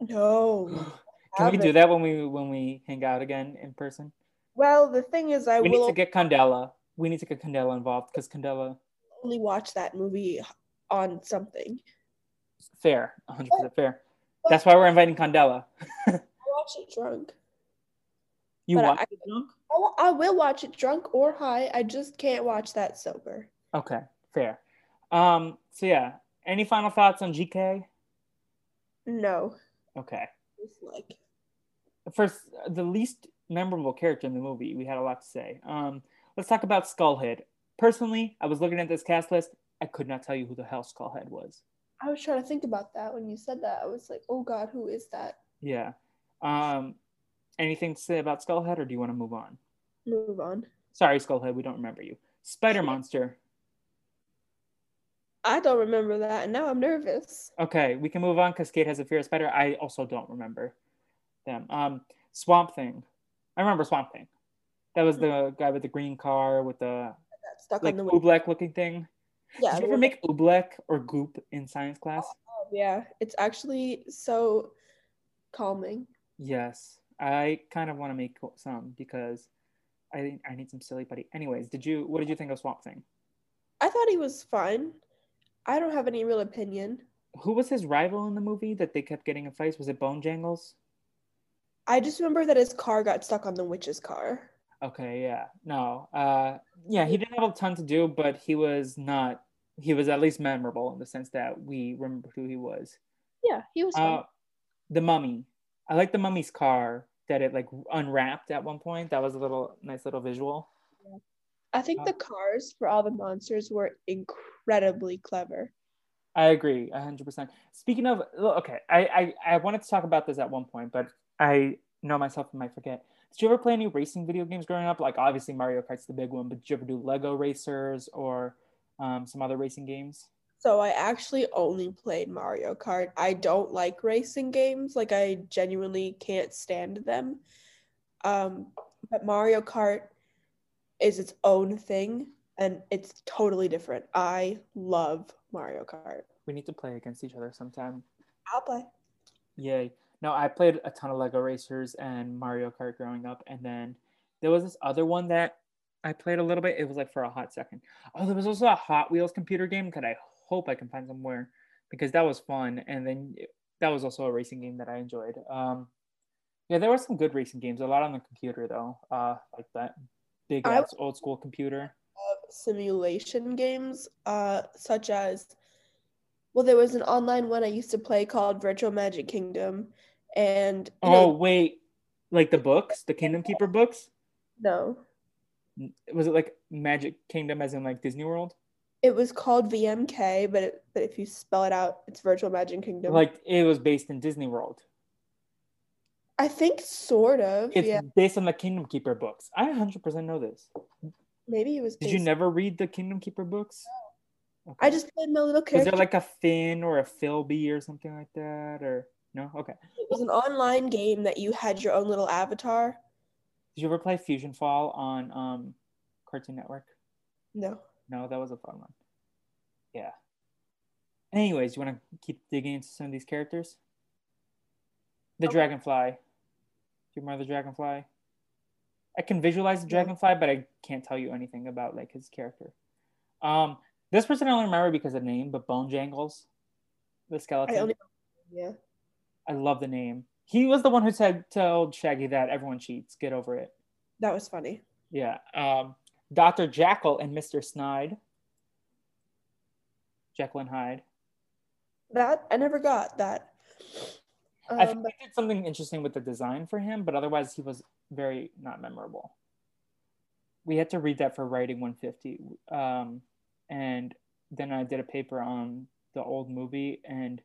B: No.
A: Can we do that when we when we hang out again in person?
B: Well, the thing is, I
A: we
B: will
A: need to get Candela. We need to get Candela involved because Candela,
B: only watch that movie on something.
A: fair, 100% fair. That's why we're inviting Candela.
B: I watch it drunk.
A: You
B: But I-
A: watch it drunk?
B: I will- I will watch it drunk or high. I just can't watch that sober.
A: Okay, fair. Um, so yeah, any final thoughts on GK?
B: No.
A: Okay.
B: It's like
A: First, the least memorable character in the movie, we had a lot to say. Um, let's talk about Skullhead. Personally, I was looking at this cast list. I could not tell you who the hell Skullhead was.
B: I was trying to think about that when you said that. I was like, oh God, who is that?
A: Yeah. Um, anything to say about Skullhead, or do you want to move on?
B: Move on.
A: Sorry, Skullhead, we don't remember you. Spider Monster.
B: I don't remember that, and now I'm nervous.
A: Okay, we can move on because Kate has a fear of spider. I also don't remember them. Um, Swamp Thing. I remember Swamp Thing. That was hmm. the guy with the green car with the
B: stuck
A: like
B: on the
A: oobleck looking thing.
B: Yeah,
A: Did you ever make oobleck or goop in science class?
B: Oh, oh, yeah. It's actually so calming.
A: Yes, I kind of want to make some because I I need some silly putty. Anyways, did you? What did you think of Swamp Thing?
B: I thought he was fun. I don't have any real opinion.
A: Who was his rival in the movie that they kept getting in fights? Was it Bone Jangles?
B: I just remember that his car got stuck on the witch's car.
A: Okay, yeah. No. Uh yeah, he didn't have a ton to do, but he was not he was at least memorable in the sense that we remember who he was.
B: Yeah, he was.
A: Uh the mummy. I like the mummy's car that it like unwrapped at one point. That was a little nice little visual.
B: I think
A: uh,
B: the cars for all the monsters were incredibly clever.
A: I agree, hundred percent. Speaking of, okay, I, I I wanted to talk about this at one point, but I know myself I might forget. Did you ever play any racing video games growing up? Like obviously Mario Kart's the big one, but did you ever do Lego Racers or um, some other racing games?
B: So I actually only played Mario Kart. I don't like racing games. Like I genuinely can't stand them. Um, but Mario Kart is its own thing and it's totally different. I love Mario Kart.
A: We need to play against each other sometime.
B: I'll play.
A: Yay! No, I played a ton of Lego Racers and Mario Kart growing up, and then there was this other one that I played a little bit. It was like for a hot second. Oh, there was also a Hot Wheels computer game that I hope I can find somewhere because that was fun. And then that was also a racing game that I enjoyed. Um, yeah, there were some good racing games. A lot on the computer though, uh, like that big ass old school computer.
B: Simulation games, uh, such as well, there was an online one I used to play called Virtual Magic Kingdom, and
A: Oh
B: know,
A: wait, like the books, the Kingdom Keeper books.
B: no,
A: Was it like Magic Kingdom, as in like Disney World?
B: it was called VMK, but it, but if you spell it out, it's Virtual Magic Kingdom.
A: Like it was based in Disney World.
B: I think sort of,
A: It's
B: yeah.
A: based on the Kingdom Keeper books. I 100% know this.
B: Maybe it was.
A: Did you never read the Kingdom Keeper books? Okay.
B: I just played my little
A: was
B: character.
A: there like a Finn or a Philby or something like that, or no? Okay.
B: it was an online game that you had your own little avatar.
A: Did you ever play Fusion Fall on um, Cartoon Network?
B: No,
A: No, that was a fun one. Yeah. Anyways, you want to keep digging into some of these characters? The
B: Okay.
A: Dragonfly. Do you remember the Dragonfly? I can visualize the Dragonfly, but I can't tell you anything about like his character. Um, this person I only remember because of name, but Bone Jangles, the skeleton.
B: I only. Yeah,
A: I love the name. He was the one who said told Shaggy that everyone cheats. Get over it.
B: That was funny.
A: Yeah. Um, Dr. Jackal and Mr. Snide. Jekyll and Hyde.
B: That I never got that.
A: I think
B: Um,
A: they did something interesting with the design for him, but otherwise he was very not memorable. We had to read that for writing 150, um, and then I did a paper on the old movie, and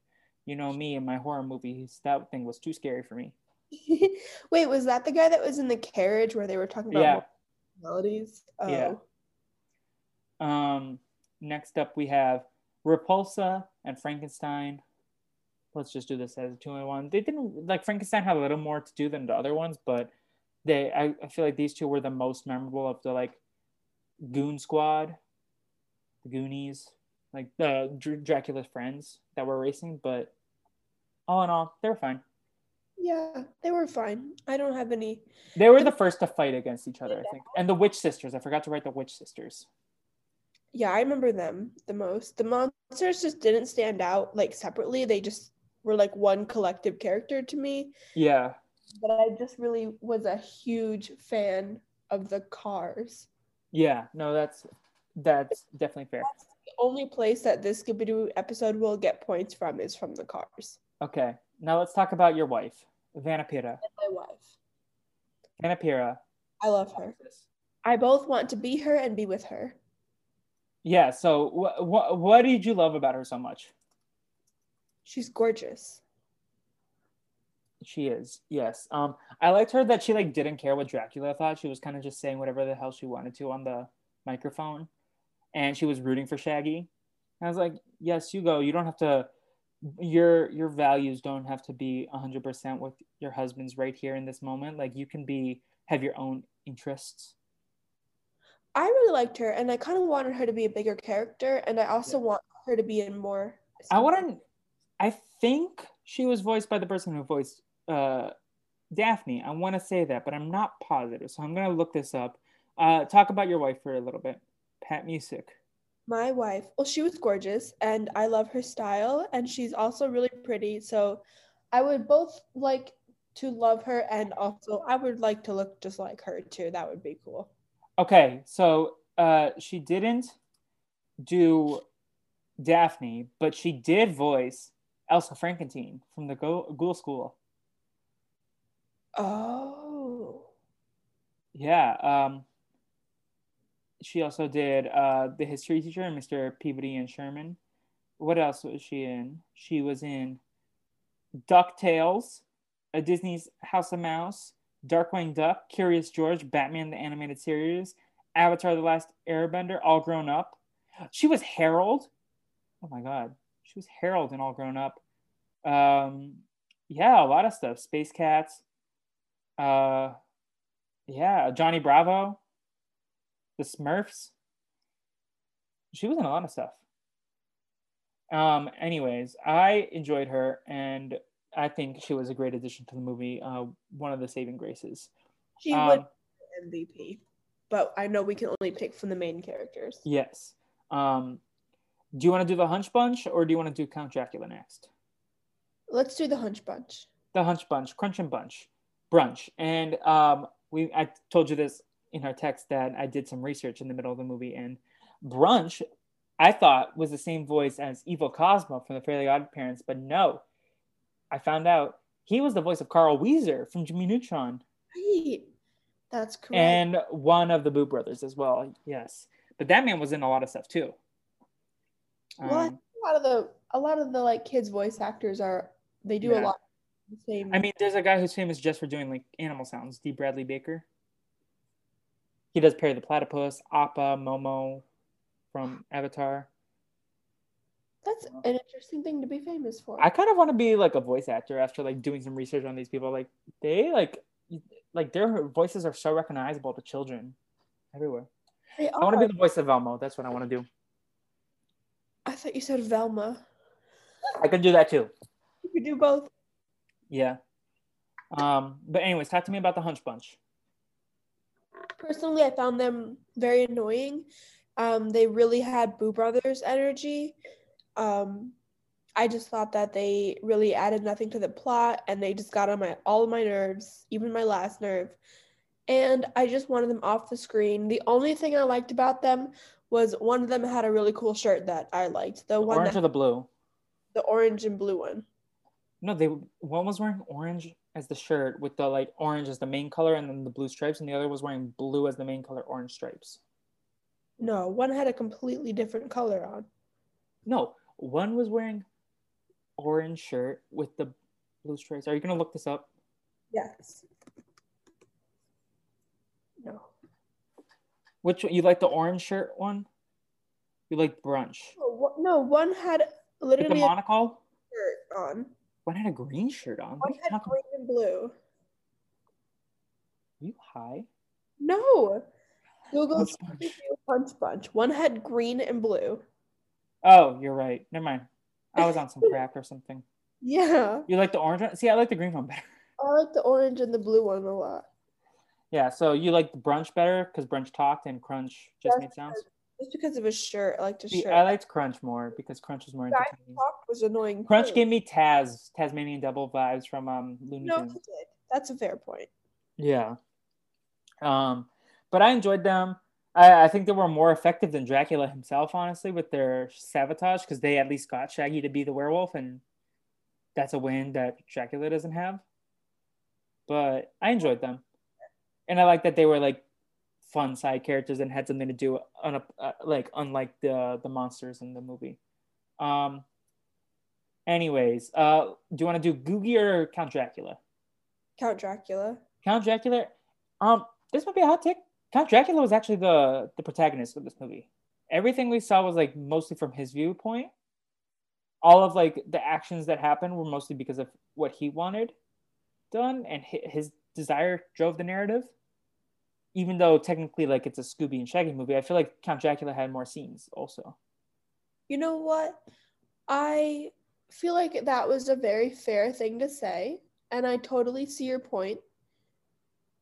A: you know me and my horror movies, that thing was too scary for me.
B: Wait, was that the guy that was in the carriage where they were talking about
A: Yeah.
B: melodies? Oh.
A: Yeah. Um, next up we have Repulsa and Frankenstein. Let's just do this as a two in one. They didn't like Frankenstein had a little more to do than the other ones, but they I, I feel like these two were the most memorable of the like Goon Squad, the Goonies, like the Dr- Dracula's friends that were racing. But all in all, they were fine.
B: Yeah, they were fine. I don't have any.
A: They were the first to fight against each other, I think. And the Witch Sisters. I forgot to write the Witch Sisters.
B: Yeah, I remember them the most. The monsters just didn't stand out like separately. They just were like one collective character to me.
A: Yeah,
B: But I just really was a huge fan of the cars.
A: yeah. No, that's that's definitely fair.
B: The only place that this Scooby Doo episode will get points from is from the cars.
A: Okay, now let's talk about your wife, Vanna Pira.
B: My wife.
A: Vanna Pira.
B: I love her. I both want to be her and be with her.
A: Yeah. So, what what what did you love about her so much?
B: She's gorgeous.
A: She is. Yes. Um, I liked her that she like didn't care what Dracula thought. She was kind of just saying whatever the hell she wanted to on the microphone, and she was rooting for Shaggy. And I was like, yes, you go. You don't have to. Your your values don't have to be hundred percent with your husband's right here in this moment. Like you can be have your own interests.
B: I really liked her, and I kind of wanted her to be a bigger character, and I also want her to be in more.
A: I want to I think she was voiced by the person who voiced uh, Daphne. I want to say that, but I'm not positive. So I'm gonna look this up. Uh, talk about your wife for a little bit. Pat Music.
B: My wife, well, she was gorgeous, and I love her style, and she's also really pretty. So, I would both like to love her, and also I would like to look just like her too. That would be cool.
A: Okay, so uh, she didn't do Daphne, but she did voice Elsa Frankenteen from the Go- Ghoul School.
B: Oh,
A: Yeah. Um, she also did uh, the history teacher, Mr. Peabody and Sherman. What else was she in? She was in DuckTales, a Disney's House of Mouse, Darkwing Duck, Curious George, Batman the Animated Series, Avatar the Last Airbender, All Grown Up. She was Harold. Oh my God. She was Harold in All Grown Up. Um, yeah, a lot of stuff. Space Cats. Uh, yeah, Johnny Bravo, the Smurfs. She was in a lot of stuff. Um, anyways, I enjoyed her, and I think she was a great addition to the movie. Uh, one of the saving graces.
B: she
A: Um,
B: would be MVP, but I know we can only pick from the main characters.
A: Yes. Um, do you want to do the Hunch Bunch, or do you want to do Count Dracula next?
B: Let's do the Hunch Bunch.
A: the Hunch Bunch, Crunch and Bunch, brunch. And um, we, I told you this in our text that I did some research in the middle of the movie, and brunch, I thought was the same voice as Evil Cosmo from the Fairly Odd Parents, but no, I found out he was the voice of Carl Wheezer from Jimmy Neutron
B: Right. That's correct.
A: and one of the Boo Brothers as well. Yes, but that man was in a lot of stuff too.
B: Well, I
A: Um,
B: think a lot of the a lot of the like kids voice actors are they do
A: Yeah.
B: a lot of the same.
A: I mean, there's a guy who's famous just for doing like animal sounds, D. Bradley Baker. He does Perry the Platypus, Appa, Momo from Avatar.
B: that's an interesting thing to be famous for.
A: I kind of want to be like a voice actor after like doing some research on these people. Like they like like their voices are so recognizable to children everywhere.
B: They
A: I want to be the voice of Velma. That's what I want to do.
B: I thought you said Velma.
A: I could do that too.
B: You could do both.
A: Yeah. Um, but anyways, talk to me about the Hunch Bunch.
B: Personally, I found them very annoying. Um, they really had Boo Brothers energy. Um, I just thought that they really added nothing to the plot and they just got on my all of my nerves, even my last nerve. And I just wanted them off the screen. The only thing I liked about them was one of them had a really cool shirt that I liked. The,
A: The
B: one
A: orange
B: that,
A: or the blue?
B: the orange and blue one.
A: No, they one was wearing orange as the shirt with the like orange as the main color and then the blue stripes, and the other was wearing blue as the main color, orange stripes.
B: No, one had a completely different color on.
A: No, one was wearing orange shirt with the blue stripes. Are you gonna look this up?
B: Yes. No.
A: Which one? You like the orange shirt one? You like brunch?
B: Oh, no, one- no, one had
A: the
B: literally a
A: monocle?
B: shirt on.
A: One had a green shirt on. What
B: One had green and blue.
A: Are you high?
B: No. Google
A: Punch Bunch.
B: Punch Bunch. One had green and blue.
A: Oh, you're right. Never mind. I was on some crack or something.
B: Yeah.
A: You like the orange one? See, I like the green one better.
B: I like the orange and the blue one a lot.
A: Yeah, so you like the brunch better because brunch talked and crunch just
B: That's
A: made sounds.
B: Just because of his shirt. I liked his
A: See,
B: shirt.
A: I liked crunch more because crunch was more
B: Guy
A: entertaining.
B: Talk was annoying.
A: Crunch
B: too.
A: gave me Taz, Tasmanian Devil vibes from um Looney
B: No, he
A: Tunes.
B: did. That's a fair point.
A: Yeah. Um, but I enjoyed them. I, I think they were more effective than Dracula himself, honestly, with their sabotage because they at least got Shaggy to be the werewolf, and that's a win that Dracula doesn't have. But I enjoyed them, and I like that they were like fun side characters and had something to do on a uh, like unlike the the monsters in the movie. Um. Anyways, uh, do you want to do Googie or Count Dracula?
B: Count Dracula.
A: Count Dracula. Um, this might be a hot take. Count Dracula was actually the the protagonist of this movie. Everything we saw was like mostly from his viewpoint. All of like the actions that happened were mostly because of what he wanted done, and his desire drove the narrative. Even though technically, like it's a Scooby and Shaggy movie, I feel like Count Dracula had more scenes also.
B: You know what? I feel like that was a very fair thing to say, and I totally see your point.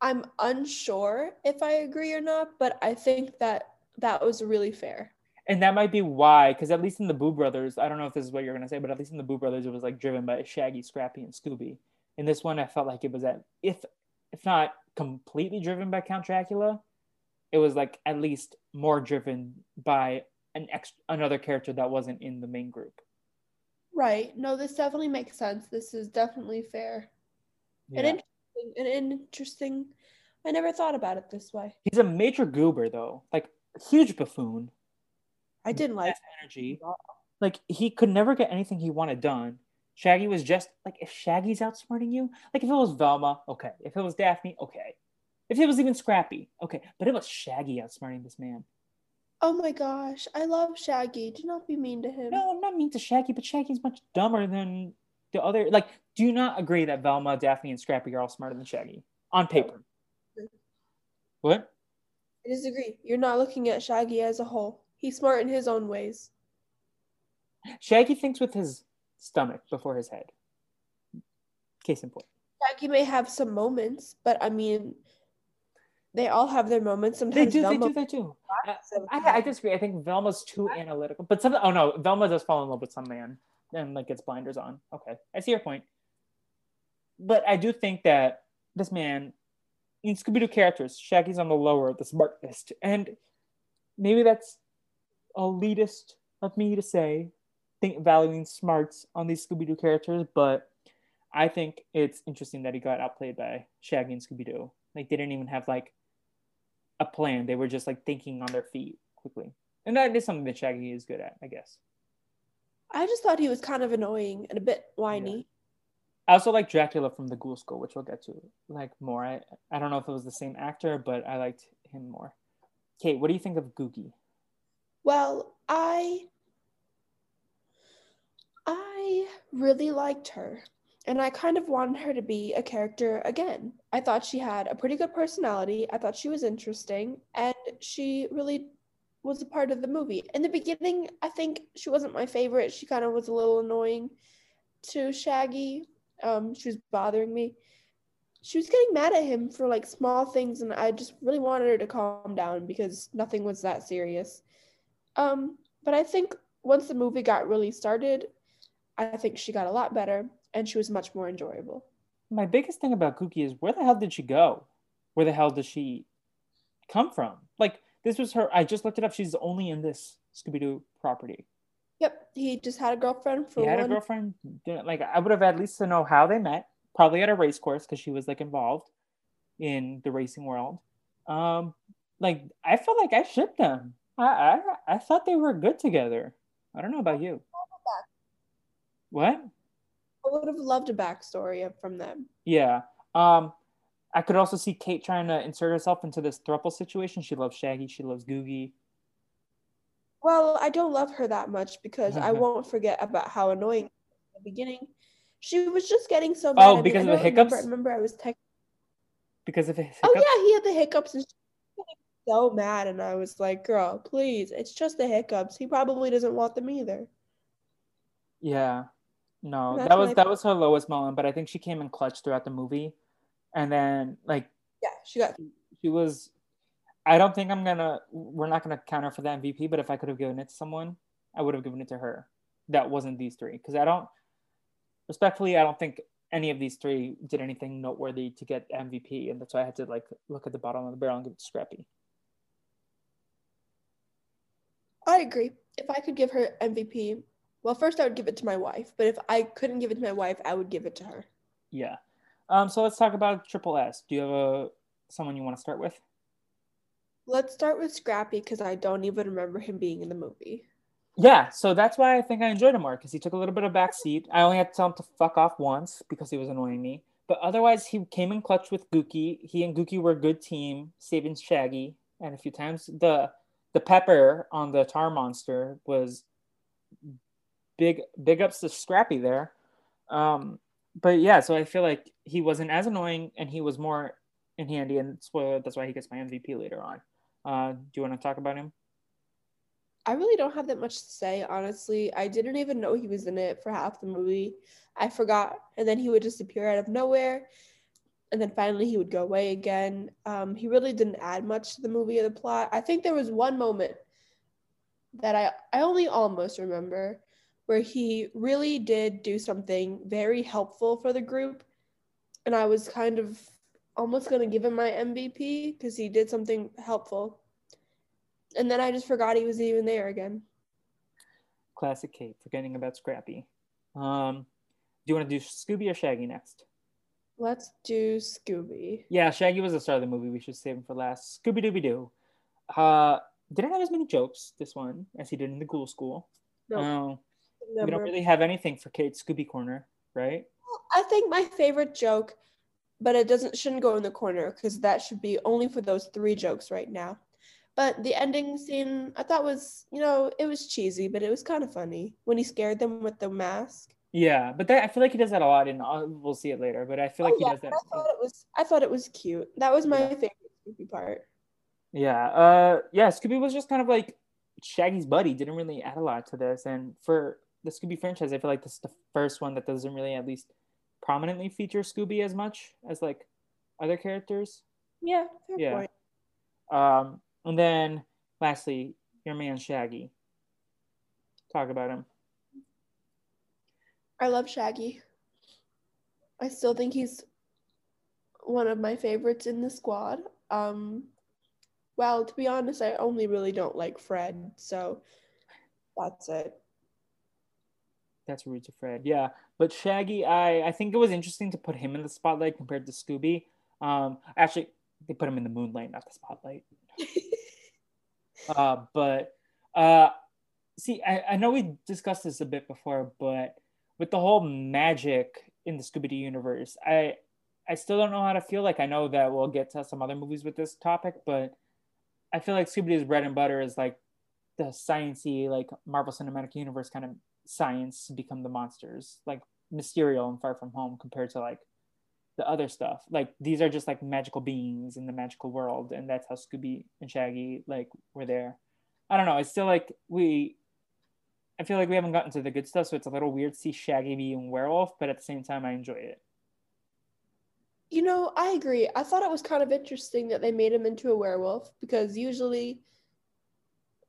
B: I'm unsure if I agree or not, but I think that that was really fair.
A: and that might be why because at least in the boo brothers i don't know if this is what you're to say but at least in the boo brothers it was like driven by shaggy scrappy and scooby in this one i felt like it was at if if not completely driven by count dracula it was like at least more driven by an ex another character that wasn't in the main group
B: Right. No, this definitely makes sense. This is definitely fair. And interesting and interesting. I never thought about it this way.
A: he's a major goober though like huge buffoon
B: I didn't like
A: energy like he could never get anything he wanted done. Shaggy was just like if Shaggy's outsmarting you, like if it was Velma, okay. If it was Daphne, okay. If it was even Scrappy, okay. But it was Shaggy outsmarting this man.
B: Oh my gosh. I love Shaggy. Do not be mean to him.
A: No, I'm not mean to Shaggy, but Shaggy's much dumber than the other. Like, do you not agree that Velma, Daphne, and Scrappy are all smarter than Shaggy on paper? What?
B: I disagree. You're not looking at Shaggy as a whole. He's smart in his own ways.
A: Shaggy thinks with his stomach before his head. Case in point.
B: Shaggy may have some moments, but I mean, they all have their moments. Sometimes They
A: do, they do, they do. I, I disagree. I think Velma's too analytical. But some, oh no, Velma does fall in love with some man and like gets blinders on. Okay, I see your point. But I do think that this man, in Scooby Doo characters, Shaggy's on the lower the smartest, and maybe that's elitist of me to say, think valuing smarts on these Scooby Doo characters, but I think it's interesting that he got outplayed by Shaggy and Scooby Doo. Like they didn't even have like a plan. They were just like thinking on their feet quickly. And that is something that Shaggy is good at, I guess.
B: I just thought he was kind of annoying and a bit whiny.
A: I also like Dracula from the Ghoul School, which we'll get to like more. I, I don't know if it was the same actor, but I liked him more. Kate, what do you think of Googie?
B: Well, I I really liked her. And I kind of wanted her to be a character again. I thought she had a pretty good personality. I thought she was interesting and she really was a part of the movie. In the beginning, I think she wasn't my favorite. She kind of was a little annoying to Shaggy. Um, she was bothering me. She was getting mad at him for like small things, and I just really wanted her to calm down because nothing was that serious. Um, but I think once the movie got really started, I think she got a lot better and she was much more enjoyable.
A: My biggest thing about Kooky is where the hell did she go? Where the hell does she come from? Like this was her. I just looked it up. She's only in this Scooby Doo property.
B: Yep, he just had a girlfriend for
A: He had
B: one.
A: a girlfriend. Like I would have at least to know how they met. Probably at a race course because she was like involved in the racing world. Um, like I felt like I shipped them. I I, I thought they were good together. I don't know about you. What?
B: I would have loved a backstory from them.
A: Yeah. Um, I could also see Kate trying to insert herself into this thruple situation. She loves Shaggy. She loves Googie.
B: Well, I don't love her that much because I won't forget about how annoying the beginning. She was just getting so mad.
A: Oh, because
B: I
A: of the
B: don't
A: hiccups?
B: Remember, I remember I was texting.
A: Because of his
B: Oh yeah, he had the hiccups and she was so mad, and I was like, "Girl, please, it's just the hiccups. He probably doesn't want them either."
A: Yeah. No,
B: That's
A: that was that was her lowest moment, but I think she came in clutch throughout the movie. And then like
B: Yeah, she got.
A: she was I don't think I'm gonna we're not gonna count her for the MVP, but if I could have given it to someone, I would have given it to her. That wasn't these three. Because I don't respectfully, I don't think any of these three did anything noteworthy to get MVP, and that's why I had to like look at the bottom of the barrel and give it to Scrappy.
B: I agree. If I could give her MVP, well, first I would give it to my wife, but if I couldn't give it to my wife, I would give it to her.
A: Yeah. Um, so let's talk about Triple S. Do you have a someone you want to start with?
B: Let's start with Scrappy because I don't even remember him being in the movie.
A: Yeah, so that's why I think I enjoyed him more because he took a little bit of backseat. I only had to tell him to fuck off once because he was annoying me. But otherwise, he came in clutch with Gookie. He and Gookie were a good team, saving Shaggy. And a few times, the the pepper on the tar monster was big. Big ups to Scrappy there. Um, but yeah, so I feel like he wasn't as annoying, and he was more in handy. And spoiler, that's why he gets my MVP later on. Uh, do you want to talk about him?
B: I really don't have that much to say, honestly. I didn't even know he was in it for half the movie. I forgot, and then he would just appear out of nowhere, and then finally he would go away again. Um, he really didn't add much to the movie or the plot. I think there was one moment that I I only almost remember where he really did do something very helpful for the group, and I was kind of almost gonna give him my MVP because he did something helpful and then I just forgot he was even there again.
A: Classic Kate, forgetting about Scrappy. Um, do you want to do Scooby or Shaggy next?
B: Let's do Scooby.
A: Yeah, Shaggy was the star of the movie. We should save him for last. Scooby Dooby Doo. Uh, didn't have as many jokes this one as he did in the Ghoul School.
B: No,
A: Oh, we don't really have anything for Kate Scooby Corner, right?
B: I think my favorite joke, but it doesn't shouldn't go in the corner because that should be only for those three jokes right now. But the ending scene, I thought was, you know, it was cheesy, but it was kind of funny when he scared them with the mask.
A: Yeah, but that, I feel like he does that a lot, and uh, we'll see it later. But I feel like
B: Oh,
A: he
B: yeah,
A: does that.
B: I thought it was, I thought it was cute. That was my
A: Yeah.
B: favorite Scooby part.
A: Yeah, uh, yeah. Scooby was just kind of like Shaggy's buddy. Didn't really add a lot to this, and for the Scooby franchise, I feel like this is the first one that doesn't really at least prominently feature Scooby as much as like other characters.
B: Yeah, fair
A: Yeah.
B: point.
A: Um, and then lastly, your man Shaggy. Talk about him.
B: I love Shaggy. I still think he's one of my favorites in the squad. Um, well, to be honest, I only really don't like Fred, so that's it.
A: That's Roots of Fred. Yeah, but Shaggy, I I think it was interesting to put him in the spotlight compared to Scooby. Um, actually, they put him in the moonlight, not the spotlight. Uh, but uh, see, I, I know we discussed this a bit before, but with the whole magic in the Scooby Doo universe, I I still don't know how to feel. Like I know that we'll get to some other movies with this topic, but I feel like Scooby Doo's bread and butter is like the sciency, like Marvel Cinematic Universe kind of science become the monsters, like Mysterio and Far From Home, compared to like the other stuff. Like these are just like magical beings in the magical world, and that's how Scooby and Shaggy like were there. I don't know. It's still like we. I feel like we haven't gotten to the good stuff, so it's a little weird to see Shaggy being werewolf, but at the same time, I enjoy it.
B: You know, I agree. I thought it was kind of interesting that they made him into a werewolf because usually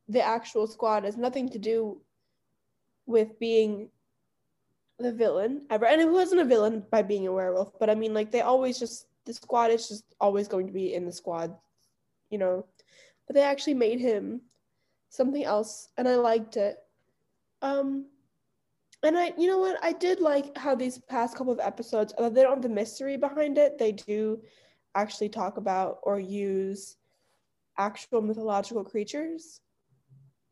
B: the actual squad has nothing to do with being the villain ever, and it wasn't a villain by being a werewolf, but I mean, like they always just the squad is just always going to be in the squad, you know. But they actually made him something else, and I liked it. Um, and I, you know what, I did like how these past couple of episodes, although they don't have the mystery behind it, they do actually talk about or use actual mythological creatures.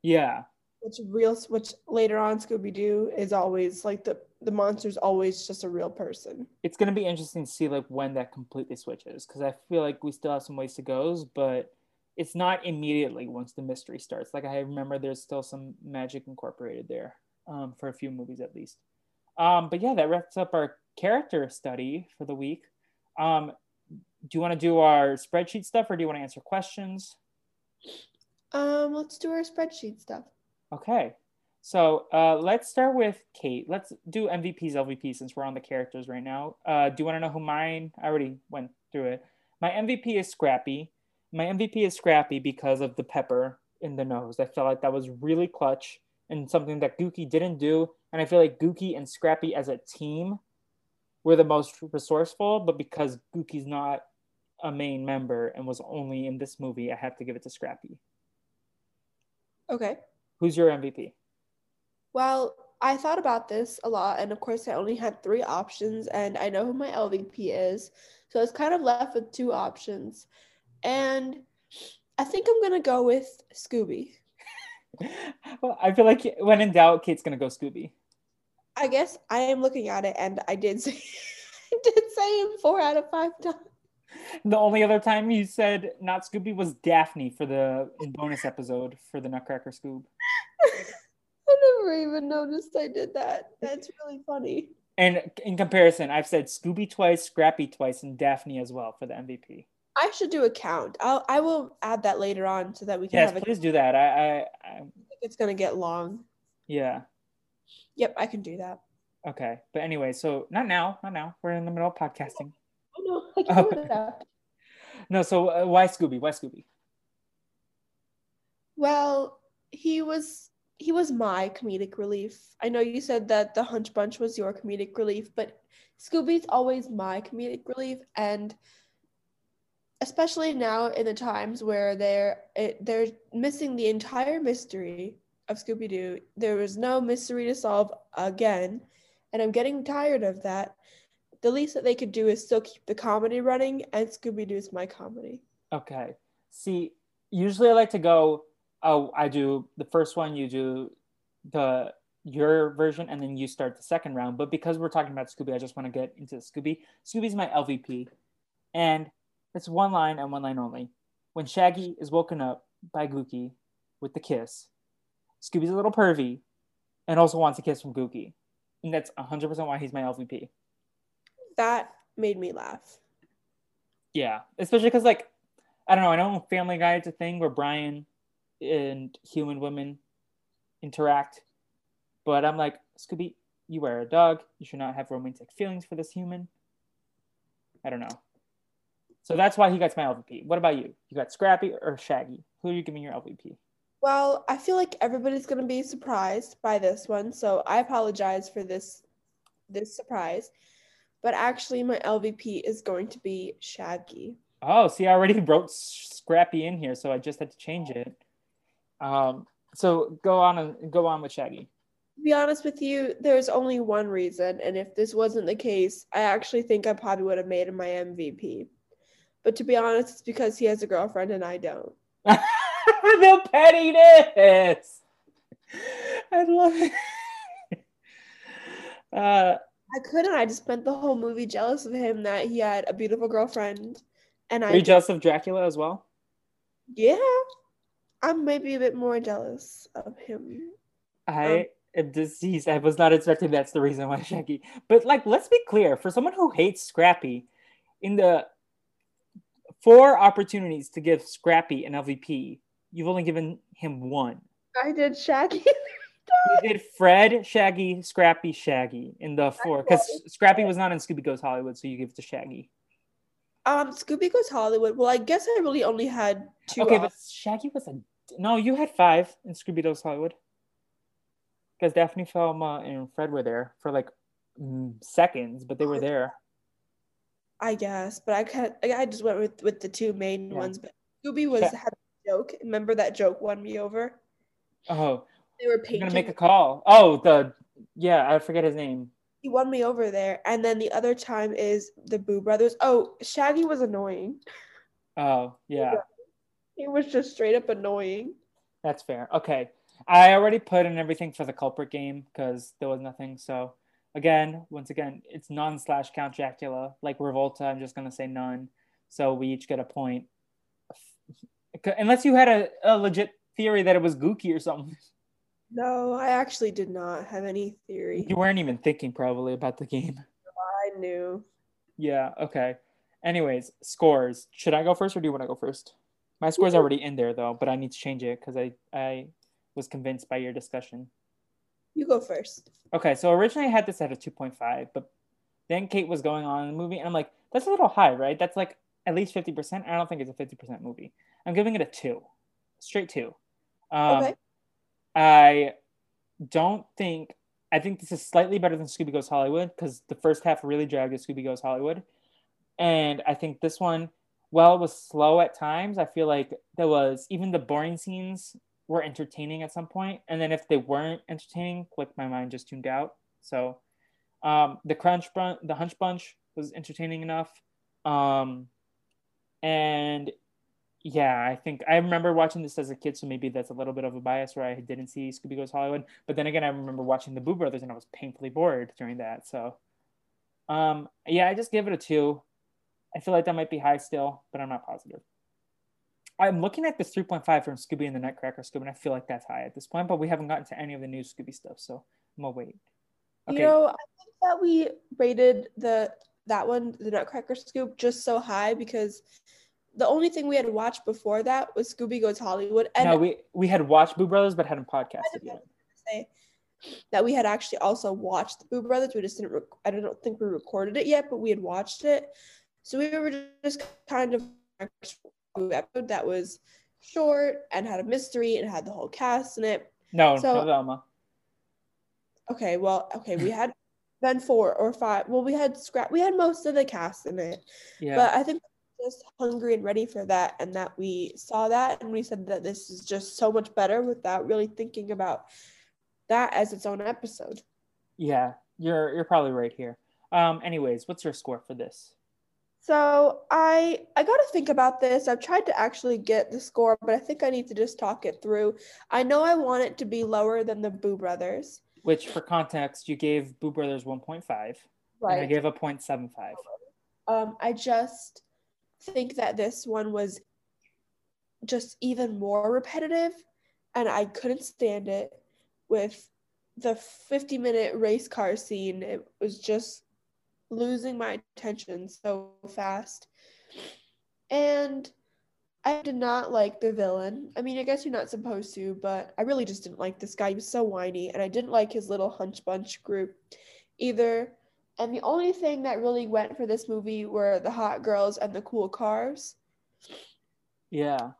A: Yeah.
B: Which real, which later on Scooby Doo is always like the the monster's always just a real person.
A: It's gonna be interesting to see like when that completely switches because I feel like we still have some ways to go, but it's not immediately once the mystery starts. Like I remember there's still some magic incorporated there um, for a few movies at least. Um, but yeah, that wraps up our character study for the week. Um, do you want to do our spreadsheet stuff or do you want to answer questions?
B: Um, let's do our spreadsheet stuff.
A: Okay. So uh, let's start with Kate. Let's do MVPs, LVP since we're on the characters right now. Uh, do you want to know who mine? I already went through it. My MVP is Scrappy. My MVP is Scrappy because of the pepper in the nose. I felt like that was really clutch and something that Gookie didn't do. And I feel like Gookie and Scrappy as a team were the most resourceful, but because Gookie's not a main member and was only in this movie, I have to give it to Scrappy.
B: Okay.
A: Who's your MVP?
B: Well, I thought about this a lot, and of course, I only had three options, and I know who my LVP is. So I was kind of left with two options. And I think I'm going to go with Scooby.
A: well, I feel like when in doubt, Kate's going to go Scooby.
B: I guess I am looking at it, and I did say, I did say him four out of five times.
A: The only other time you said not Scooby was Daphne for the bonus episode for the Nutcracker Scoob.
B: I never even noticed I did that. That's really funny.
A: And in comparison, I've said Scooby twice, Scrappy twice, and Daphne as well for the MVP.
B: I should do a count. I'll I will add that later on so that we can.
A: Yes,
B: have a,
A: please do that. I, I, I
B: think it's gonna get long.
A: Yeah.
B: Yep, I can do that.
A: Okay, but anyway, so not now, not now. We're in the middle of podcasting.
B: Oh no, I can do that.
A: No, so uh, why Scooby? Why Scooby?
B: Well, he was he was my comedic relief. I know you said that the Hunch Bunch was your comedic relief, but Scooby's always my comedic relief, and especially now in the times where they're it, they're missing the entire mystery of Scooby Doo. There was no mystery to solve again, and I'm getting tired of that. The least that they could do is still keep the comedy running, and Scooby Doo is my comedy.
A: Okay. See, usually I like to go. Oh, I do the first one. You do the your version, and then you start the second round. But because we're talking about Scooby, I just want to get into Scooby. Scooby's my LVP, and it's one line and one line only. When Shaggy is woken up by Gookie with the kiss, Scooby's a little pervy and also wants a kiss from Gookie. And that's 100% why he's my LVP.
B: That made me laugh.
A: Yeah, especially because, like, I don't know, I know Family Guy is a thing where Brian and human women interact, but I'm like, Scooby, you are a dog. You should not have romantic feelings for this human. I don't know. So that's why he gets my LVP. What about you? You got Scrappy or Shaggy? Who are you giving your LVP?
B: Well, I feel like everybody's gonna be surprised by this one, so I apologize for this this surprise. But actually, my LVP is going to be Shaggy.
A: Oh, see, I already wrote Scrappy in here, so I just had to change it. Um, so go on and go on with Shaggy.
B: To be honest with you, there's only one reason, and if this wasn't the case, I actually think I probably would have made him my MVP. But to be honest, it's because he has a girlfriend and I don't.
A: the pettiness. I love it. Uh,
B: I couldn't. I just spent the whole movie jealous of him that he had a beautiful girlfriend, and I.
A: Are you jealous of Dracula as well?
B: Yeah, I'm maybe a bit more jealous of him.
A: I um, am deceased. I was not expecting that's the reason why Shaggy. But like, let's be clear: for someone who hates Scrappy, in the four opportunities to give Scrappy an LVP. You've only given him one.
B: I did Shaggy.
A: you did Fred, Shaggy, Scrappy, Shaggy in the four because Scrappy was not in Scooby Goes Hollywood, so you give it to Shaggy.
B: Um, Scooby Goes Hollywood. Well, I guess I really only had two.
A: Okay, off. but Shaggy was a no. You had five in Scooby Doo's Hollywood because Daphne, Thelma, and Fred were there for like mm, seconds, but they were there.
B: I guess, but I kind I just went with with the two main
A: Yeah.
B: ones. But Scooby was
A: Yeah.
B: had a joke. Remember that joke won me over.
A: Oh,
B: They were
A: I'm
B: painting.
A: gonna make a call. Oh, the yeah, I forget his name.
B: he won me over there. And then the other time is the Boo Brothers. Oh, Shaggy was annoying.
A: Oh, yeah,
B: He was just straight up annoying.
A: that's fair. Okay, I already put in everything for the culprit game because there was nothing. So again, once again, it's none slash Count Dracula. Like Revolta, I'm just gonna say none. So we each get a point, unless you had a, a legit theory that it was Gookie or something.
B: No, I actually did not have any theory.
A: You weren't even thinking probably about the game.
B: I knew.
A: Yeah, okay. Anyways, scores. Should I go first or do you want to go first? My score's already in there though, but I need to change it because I, I was convinced by your discussion.
B: You go first.
A: Okay, so originally I had this at a 2.5, but then Kate was going on in the movie, and I'm like, that's a little high, right? That's like at least 50%. I don't think it's a 50% movie. I'm giving it a two, straight two. Um,
B: Okay.
A: I don't think I think this is slightly better than Scooby Goes Hollywood because the first half really dragged at Scooby Goes Hollywood, and I think this one, while it was slow at times, I feel like there was even the boring scenes were entertaining at some point, and then if they weren't entertaining, like my mind just tuned out. So, um, the Crunch the Hunch Bunch was entertaining enough, um, and yeah, I think I remember watching this as a kid, so maybe that's a little bit of a bias where I didn't see Scooby Goes Hollywood. But then again, I remember watching the Boo Brothers and I was painfully bored during that. So, um, yeah, I just give it a two. I feel like that might be high still, but I'm not positive. I'm looking at this 3.5 from Scooby and the Nutcracker Scooby, and I feel like that's high at this point, but we haven't gotten to any of the new Scooby stuff, so I'm gonna wait. Okay,
B: You know, I think that we rated the that one, the Nutcracker Scoob, just so high because the only thing we had watched before that was Scooby Goes Hollywood, and
A: no, we we had watched Boo Brothers, but hadn't podcasted yet.
B: say that we had actually also watched the Boo Brothers. We just didn't. Rec- I don't think we recorded it yet, but we had watched it. So we were just kind of episode that was short and had a mystery and had the whole cast in it.
A: No,
B: So-
A: no, Velma.
B: Okay, well, okay, we had then four or five. Well, we had scrap. We had most of the cast in it,
A: Yeah.
B: but I think we're just hungry and ready for that, and that we saw that, and we said that this is just so much better without really thinking about that as its own episode.
A: Yeah, you're you're probably right here. Um, anyways, what's your score for this?
B: So I I got to think about this. I've tried to actually get the score, but I think I need to just talk it through. I know I want it to be lower than the Boo Brothers,
A: Which, for context, you gave Boo Brothers 1.5, and I gave a 0.75.
B: Um, I just think that this one was just even more repetitive, and I couldn't stand it. With the 50 minute race car scene, it was just losing my attention so fast. And I did not like the villain. I mean, I guess you're not supposed to, but I really just didn't like this guy. He was so whiny, and I didn't like his little hunch bunch group either. And the only thing that really went for this movie were the hot girls and the cool cars.
A: Yeah.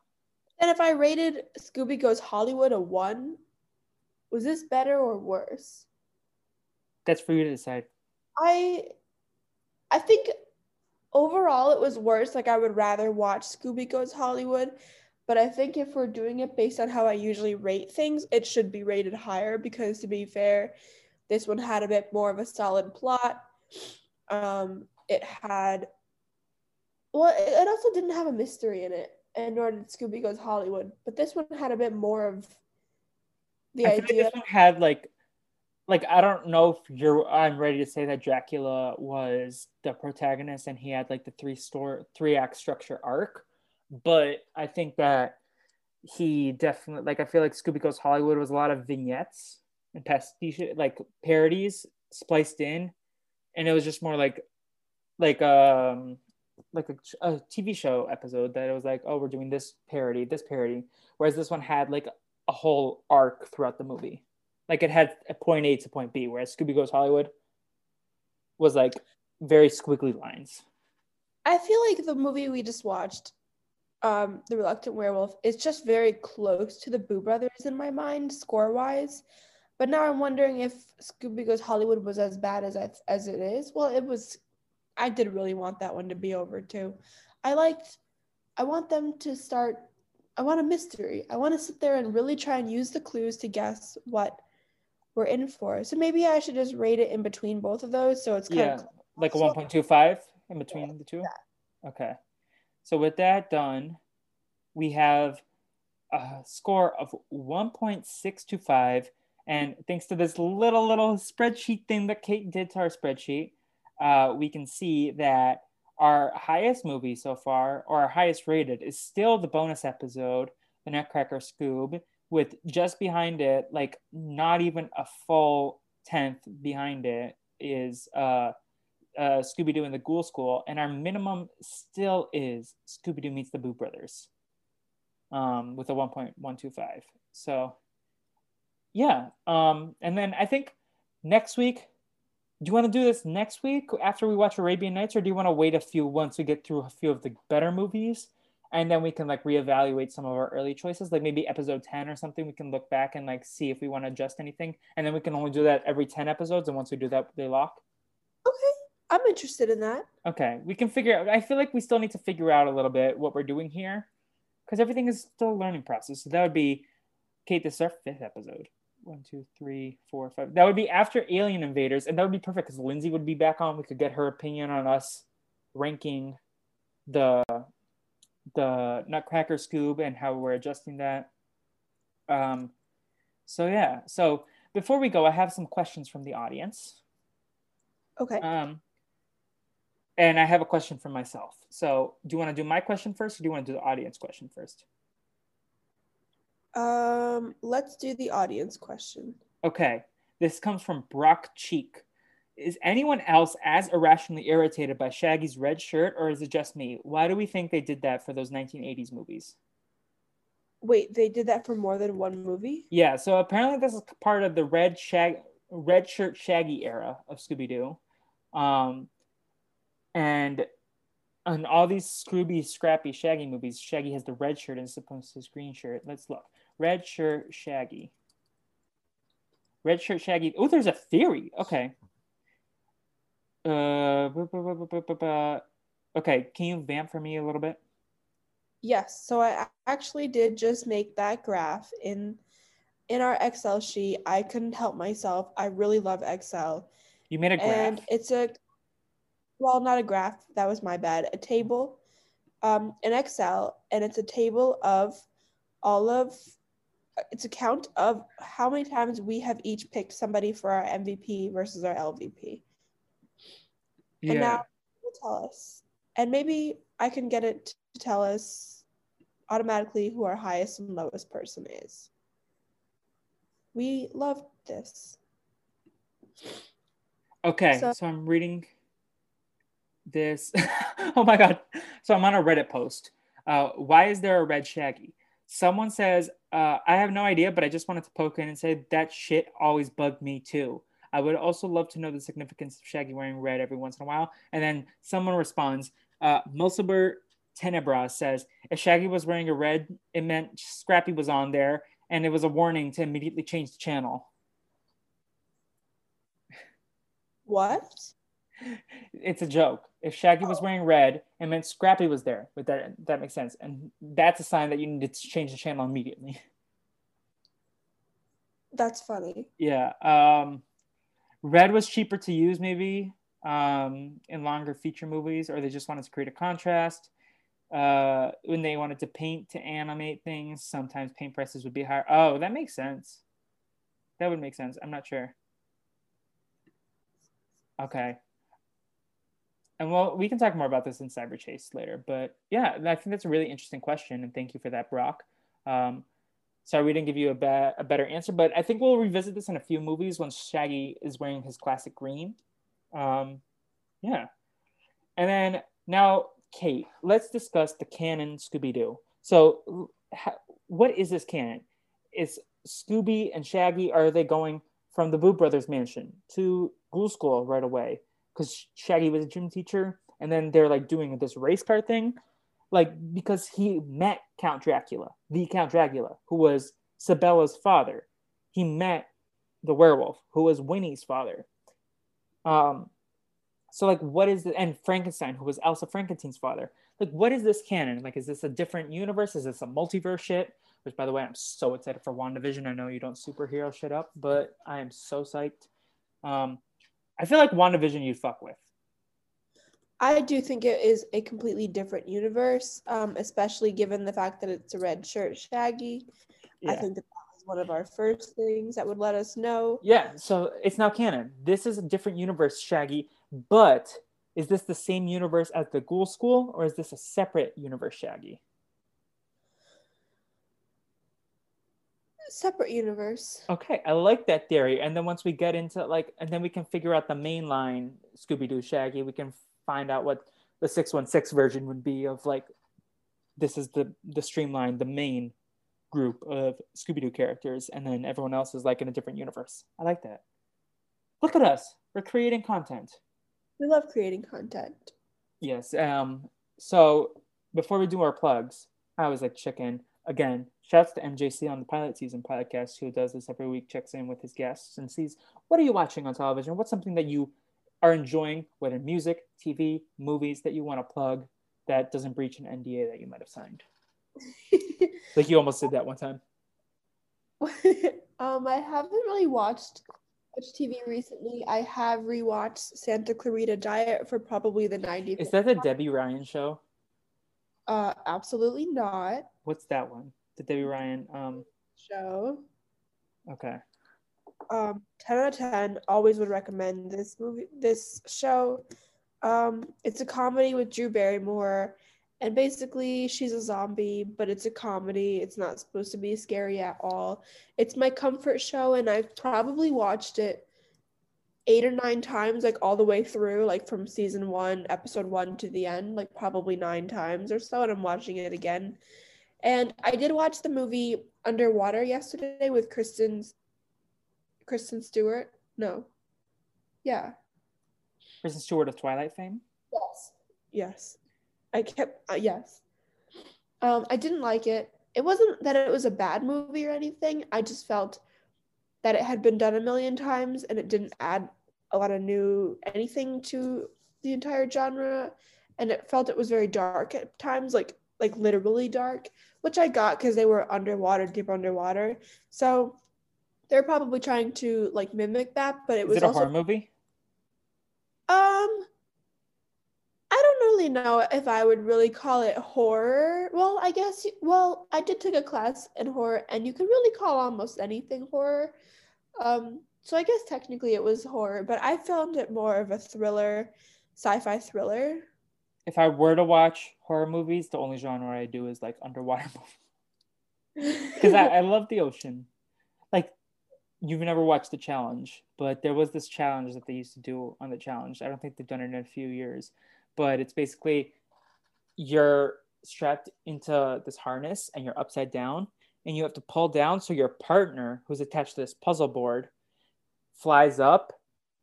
B: And if I rated Scooby Goes Hollywood a one, was this better or worse?
A: That's for you to decide.
B: I I think overall it was worse. Like I would rather watch Scooby Goes Hollywood, but I think if we're doing it based on how I usually rate things, it should be rated higher because to be fair, this one had a bit more of a solid plot. Um, it had well, it also didn't have a mystery in it, and nor did Scooby Goes Hollywood. But this one had a bit more of the
A: I feel like
B: idea.
A: this one had like, like I don't know if you're. I'm ready to say that Dracula was the protagonist and he had like the three store three act structure arc, but I think that he definitely like I feel like Scooby Goes Hollywood was a lot of vignettes and pastiche like parodies spliced in, and it was just more like, like um like a, a TV show episode that it was like, oh, we're doing this parody, this parody, whereas this one had like a whole arc throughout the movie. Like it had a point A to point B, whereas Scooby Goes Hollywood was like very squiggly lines.
B: I feel like the movie we just watched, um, The Reluctant Werewolf, is just very close to the Boo Brothers in my mind, score wise. But now I'm wondering if Scooby Goes Hollywood was as bad as as it is. Well, it was. I did really want that one to be over too. I liked. I want them to start. I want a mystery. I want to sit there and really try and use the clues to guess what we're in for. So maybe I should just rate it in between both of those. So it's kind
A: yeah,
B: of
A: like a 1.25 in between
B: Yeah,
A: the two.
B: yeah.
A: Okay. So with that done, we have a score of 1.625. And thanks to this little, little spreadsheet thing that Kate did to our spreadsheet, uh, we can see that our highest movie so far, or our highest rated, is still the bonus episode, The Nutcracker Scoob, with just behind it, like not even a full tenth behind it, is uh, uh, Scooby Doo and the Ghoul School, and our minimum still is Scooby Doo meets the Boo Brothers, um, with a one point one two five. So, yeah, um, and then I think next week. Do you want to do this next week after we watch Arabian Nights, or do you want to wait a few once we get through a few of the better movies, and then we can like reevaluate some of our early choices, like maybe episode ten or something? We can look back and like see if we want to adjust anything, and then we can only do that every ten episodes, and once we do that, they lock.
B: okay. I'm interested in that.
A: Okay, we can figure out. I feel like we still need to figure out a little bit what we're doing here, because everything is still a learning process. So that would be, Kate. This is our fifth episode. One, two, three, four, five. That would be after Alien Invaders, and that would be perfect because Lindsay would be back on. We could get her opinion on us ranking the the Nutcracker Scoob and how we're adjusting that. Um, so yeah. So before we go, I have some questions from the audience.
B: Okay.
A: Um, and I have a question for myself. So, do you want to do my question first, or do you want to do the audience question first?
B: Um, let's do the audience question.
A: Okay, this comes from Brock Cheek. Is anyone else as irrationally irritated by Shaggy's red shirt, or is it just me? Why do we think they did that for those 1980s movies?
B: Wait, they did that for more than one movie?
A: Yeah, so apparently this is part of the red shag, red shirt Shaggy era of Scooby Doo, um, and on all these Scooby, Scrappy, Shaggy movies, Shaggy has the red shirt and supposed to his green shirt. Let's look. Red shirt Shaggy. Red shirt Shaggy. Oh, there's a theory. Okay. Uh, bu- bu- bu- okay. Can you vamp for me a little bit?
B: Yes. So I actually did just make that graph in in our Excel sheet. I couldn't help myself. I really love Excel.
A: You made a graph.
B: And it's a well, not a graph, that was my bad. A table um in Excel and it's a table of all of it's a count of how many times we have each picked somebody for our MVP versus our LVP. And now will tell us. And maybe I can get it to tell us automatically who our highest and lowest person is. We love this.
A: Okay, so,
B: So-
A: I'm reading this. oh my god! So I'm on a Reddit post. Uh, why is there a red Shaggy? Someone says, uh, I have no idea, but I just wanted to poke in and say that shit always bugged me too. I would also love to know the significance of Shaggy wearing red every once in a while. And then someone responds, uh, Mulciber Tenebra says, if Shaggy was wearing a red, it meant Scrappy was on there, and it was a warning to immediately change the channel.
B: What?
A: it's a joke. If Shaggy was wearing red, it meant Scrappy was there. But that that makes sense, and that's a sign that you need to change the channel immediately.
B: That's funny.
A: Yeah. Um, red was cheaper to use, maybe um, in longer feature movies, or they just wanted to create a contrast. Uh, when they wanted to paint to animate things, sometimes paint prices would be higher. Oh, that makes sense. That would make sense. I'm not sure. Okay. And well, we can talk more about this in Cyber Chase later. But yeah, I think that's a really interesting question. And thank you for that, Brock. Um, sorry we didn't give you a, ba- a better answer, but I think we'll revisit this in a few movies once Shaggy is wearing his classic green. Um, yeah. And then now, Kate, let's discuss the canon Scooby Doo. So, ha- what is this canon? Is Scooby and Shaggy, are they going from the Boo Brothers mansion to Ghoul School right away? Because Shaggy was a gym teacher, and then they're like doing this race car thing, like because he met Count Dracula, the Count Dracula, who was Sibella's father. He met the werewolf, who was Winnie's father. Um, so like, what is the and Frankenstein, who was Elsa Frankenstein's father? Like, what is this canon? Like, is this a different universe? Is this a multiverse shit? Which, by the way, I'm so excited for WandaVision. I know you don't superhero shit up, but I am so psyched. Um, I feel like WandaVision you'd fuck with.
B: I do think it is a completely different universe, um, especially given the fact that it's a red shirt Shaggy.
A: Yeah.
B: I think that that was one of our first things that would let us know.
A: Yeah, so it's now canon. This is a different universe, Shaggy, but is this the same universe as the Ghoul School, or is this a separate universe, Shaggy?
B: Separate universe.
A: Okay, I like that theory. And then once we get into like, and then we can figure out the main line Scooby Doo Shaggy. We can find out what the six one six version would be of like, this is the the streamline, the main group of Scooby Doo characters, and then everyone else is like in a different universe. I like that. Look at us, we're creating content.
B: We love creating content.
A: Yes. Um. So before we do our plugs, I was like chicken again. Shouts to MJC on the pilot season podcast, who does this every week, checks in with his guests and sees what are you watching on television. What's something that you are enjoying, whether music, TV, movies that you want to plug that doesn't breach an NDA that you might have signed. Like you almost did that one time.
B: um, I haven't really watched much TV recently. I have rewatched Santa Clarita Diet for probably the 90th.
A: Is that the Debby Ryan show?
B: Uh, absolutely not.
A: What's that one? The Debby Ryan. Um.
B: Show.
A: Okay.
B: Um, 10 out of 10. Always would recommend this movie, this show. Um, it's a comedy with Drew Barrymore, and basically she's a zombie, but it's a comedy. It's not supposed to be scary at all. It's my comfort show, and I've probably watched it eight or nine times, like all the way through, like from season one, episode one to the end, like probably nine times or so, and I'm watching it again. And I did watch the movie Underwater yesterday with Kristen's Kristen Stewart. No. Yeah.
A: Kristen Stewart of Twilight fame.
B: Yes. Yes. I kept uh, yes. Um, I didn't like it. It wasn't that it was a bad movie or anything. I just felt that it had been done a million times and it didn't add a lot of new anything to the entire genre. And it felt it was very dark at times, like like literally dark, which I got because they were underwater, deep underwater. So they're probably trying to like mimic that, but it
A: Is
B: was
A: it a
B: also
A: horror movie?
B: um I don't really know if I would really call it horror. Well, I guess well, I did take a class in horror and you could really call almost anything horror. Um so I guess technically it was horror, but I found it more of a thriller, sci-fi thriller.
A: If I were to watch horror movies, the only genre I do is like underwater movies because I, I love the ocean. Like you've never watched the challenge, but there was this challenge that they used to do on the challenge. I don't think they've done it in a few years, but it's basically you're strapped into this harness and you're upside down and you have to pull down. So your partner who's attached to this puzzle board flies up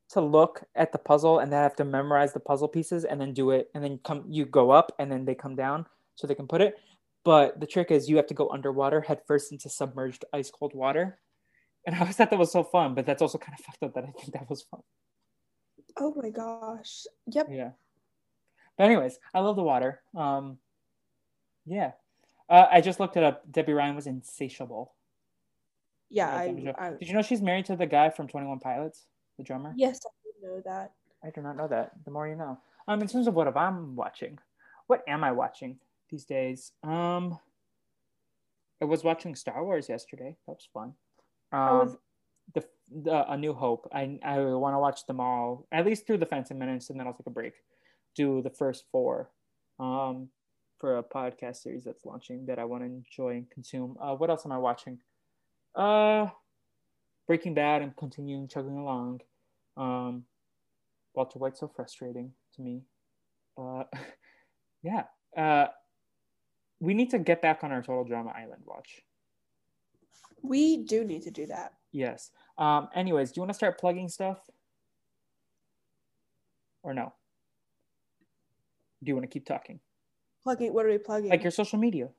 A: to look at the puzzle and they have to memorize the puzzle pieces and then do it. And then come you go up and then they come down so they can put it. But the trick is you have to go underwater head first into submerged ice cold water and i always thought that was so fun but that's also kind of fucked up that i think that was fun
B: oh my gosh. Yep.
A: yeah but anyways i love the water um yeah uh, i just looked it up debby ryan was insatiable
B: Yeah, I,
A: type of show.
B: I
A: did you know she's married to the guy from 21 pilots the drummer
B: yes, I know that.
A: I do not know that. The more you know. Um, in terms of what I'm watching, what am I watching these days? Um, I was watching Star Wars yesterday. That was fun.
B: Was
A: Um, the, the A New Hope. I I want to watch them all at least through the Phantom Menace, and then I'll take a break. Do the first four. Um, for a podcast series that's launching that I want to enjoy and consume. Uh, what else am I watching? Uh, Breaking Bad and continuing chugging along. Um, Walter White's so frustrating to me. Uh, yeah. Uh, we need to get back on our Total Drama Island watch.
B: We do need to do that.
A: Yes. Um, anyways, do you want to start plugging stuff? Or no? Do you want to keep talking?
B: Plugging what are we plugging?
A: Like your social media.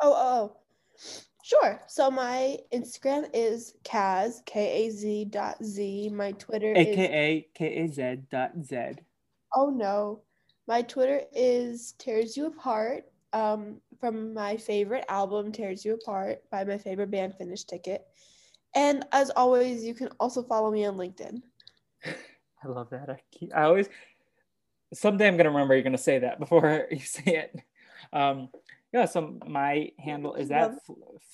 B: oh, oh, oh. Sure. So my Instagram is Kaz K A Z dot Z. My Twitter is
A: AKA K A Z dot Z.
B: oh no, my Twitter is tears you apart. Um, from my favorite album, Tears You Apart, by my favorite band, Finish Ticket. And as always, you can also follow me on LinkedIn.
A: I love that. I, keep, I always someday I'm gonna remember you're gonna say that before you say it. Um, yeah. So my handle is that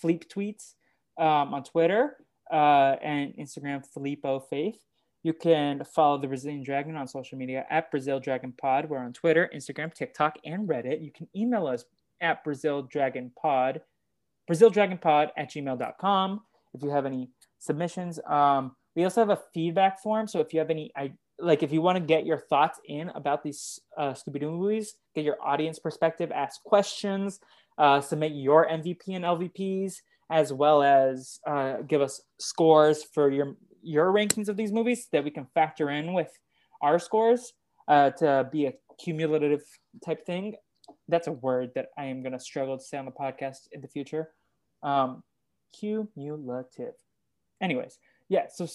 A: Fleep Tweets um, on Twitter uh, and Instagram, Filippo Faith. You can follow the Brazilian Dragon on social media at Brazil Dragon Pod. We're on Twitter, Instagram, TikTok, and Reddit. You can email us at Brazil Dragon Pod, BrazilDragonPod at gmail.com if you have any submissions. Um, we also have a feedback form. So if you have any, I like if you want to get your thoughts in about these uh, Scooby Doo movies, get your audience perspective, ask questions, uh, submit your MVP and LVPs, as well as uh, give us scores for your your rankings of these movies that we can factor in with our scores uh, to be a cumulative type thing. That's a word that I am going to struggle to say on the podcast in the future. Um, cumulative. Anyways, yeah, so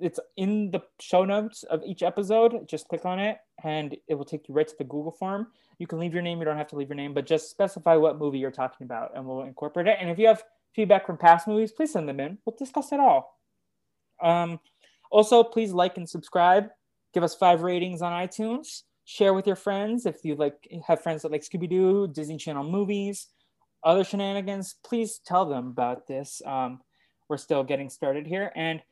A: it's in the show notes of each episode. Just click on it and it will take you right to the Google form. You can leave your name, you don't have to leave your name, but just specify what movie you're talking about and we'll incorporate it. And if you have feedback from past movies, please send them in. We'll discuss it all. Um, also, please like and subscribe. Give us five ratings on iTunes. Share with your friends if you like have friends that like Scooby Doo, Disney Channel movies, other shenanigans. Please tell them about this. Um, we're still getting started here, and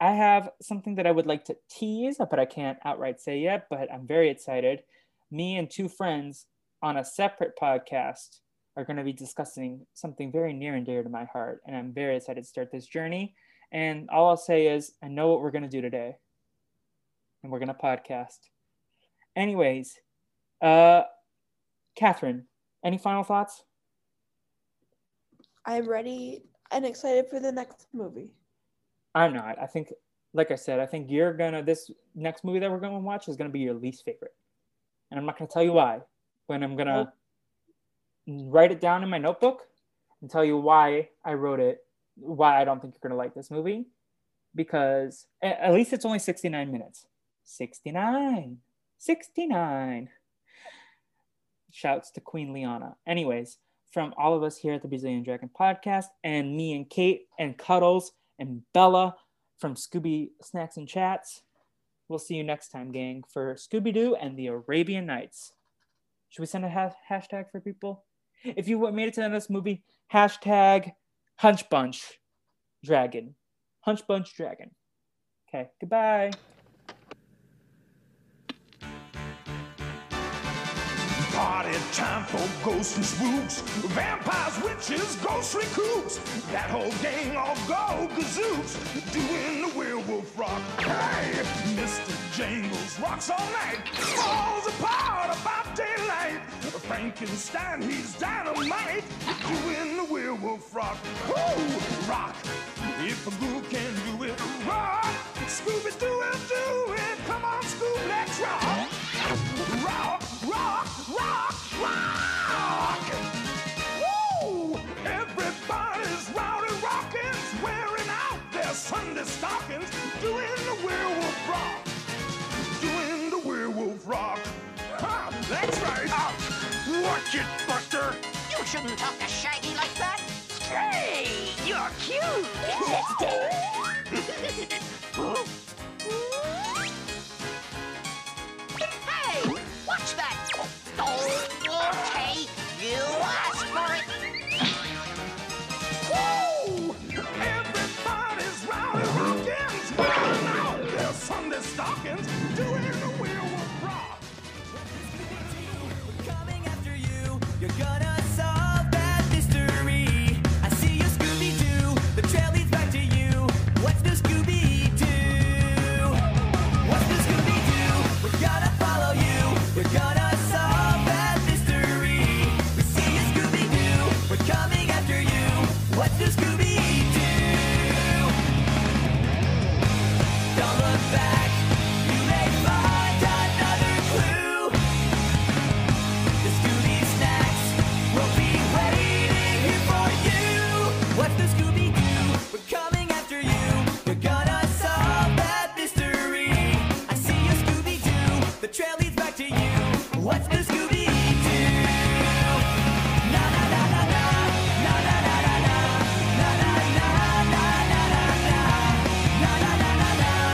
A: I have something that I would like to tease, but I can't outright say yet. But I'm very excited. Me and two friends on a separate podcast are going to be discussing something very near and dear to my heart, and I'm very excited to start this journey. And all I'll say is, I know what we're going to do today. And we're going to podcast. Anyways, uh, Catherine, any final thoughts?
B: I'm ready and excited for the next movie.
A: I'm not. I think, like I said, I think you're going to, this next movie that we're going to watch is going to be your least favorite. And I'm not going to tell you why, but I'm going to write it down in my notebook and tell you why I wrote it, why I don't think you're going to like this movie. Because at least it's only 69 minutes. 69. 69. Shouts to Queen Liana. Anyways, from all of us here at the Brazilian Dragon podcast, and me and Kate and Cuddles and Bella from Scooby Snacks and Chats, we'll see you next time, gang, for Scooby Doo and the Arabian Nights. Should we send a ha- hashtag for people? If you made it to the end of this movie, hashtag Hunch Bunch Dragon. Hunch Bunch Dragon. Okay, goodbye.
C: Party time for ghosts and spooks, vampires, witches, ghostly kooks. That whole gang all go gazooks, doing the werewolf rock. Hey, Mr. Jangles rocks all night, falls apart about daylight. Frankenstein, he's dynamite, doing the werewolf rock. Woo, rock. If a ghoul can do it, rock. Scooby Doo will do it. Come on, Scoob, let's rock. Rock, rock, rock, rock! Woo! Everybody's rowdy rockins', wearing out their Sunday stockings, doing the werewolf rock, doing the werewolf rock. Ha! That's right. Ah. Watch it, Buster.
D: You shouldn't talk to Shaggy like that. Hey, you're cute. hey,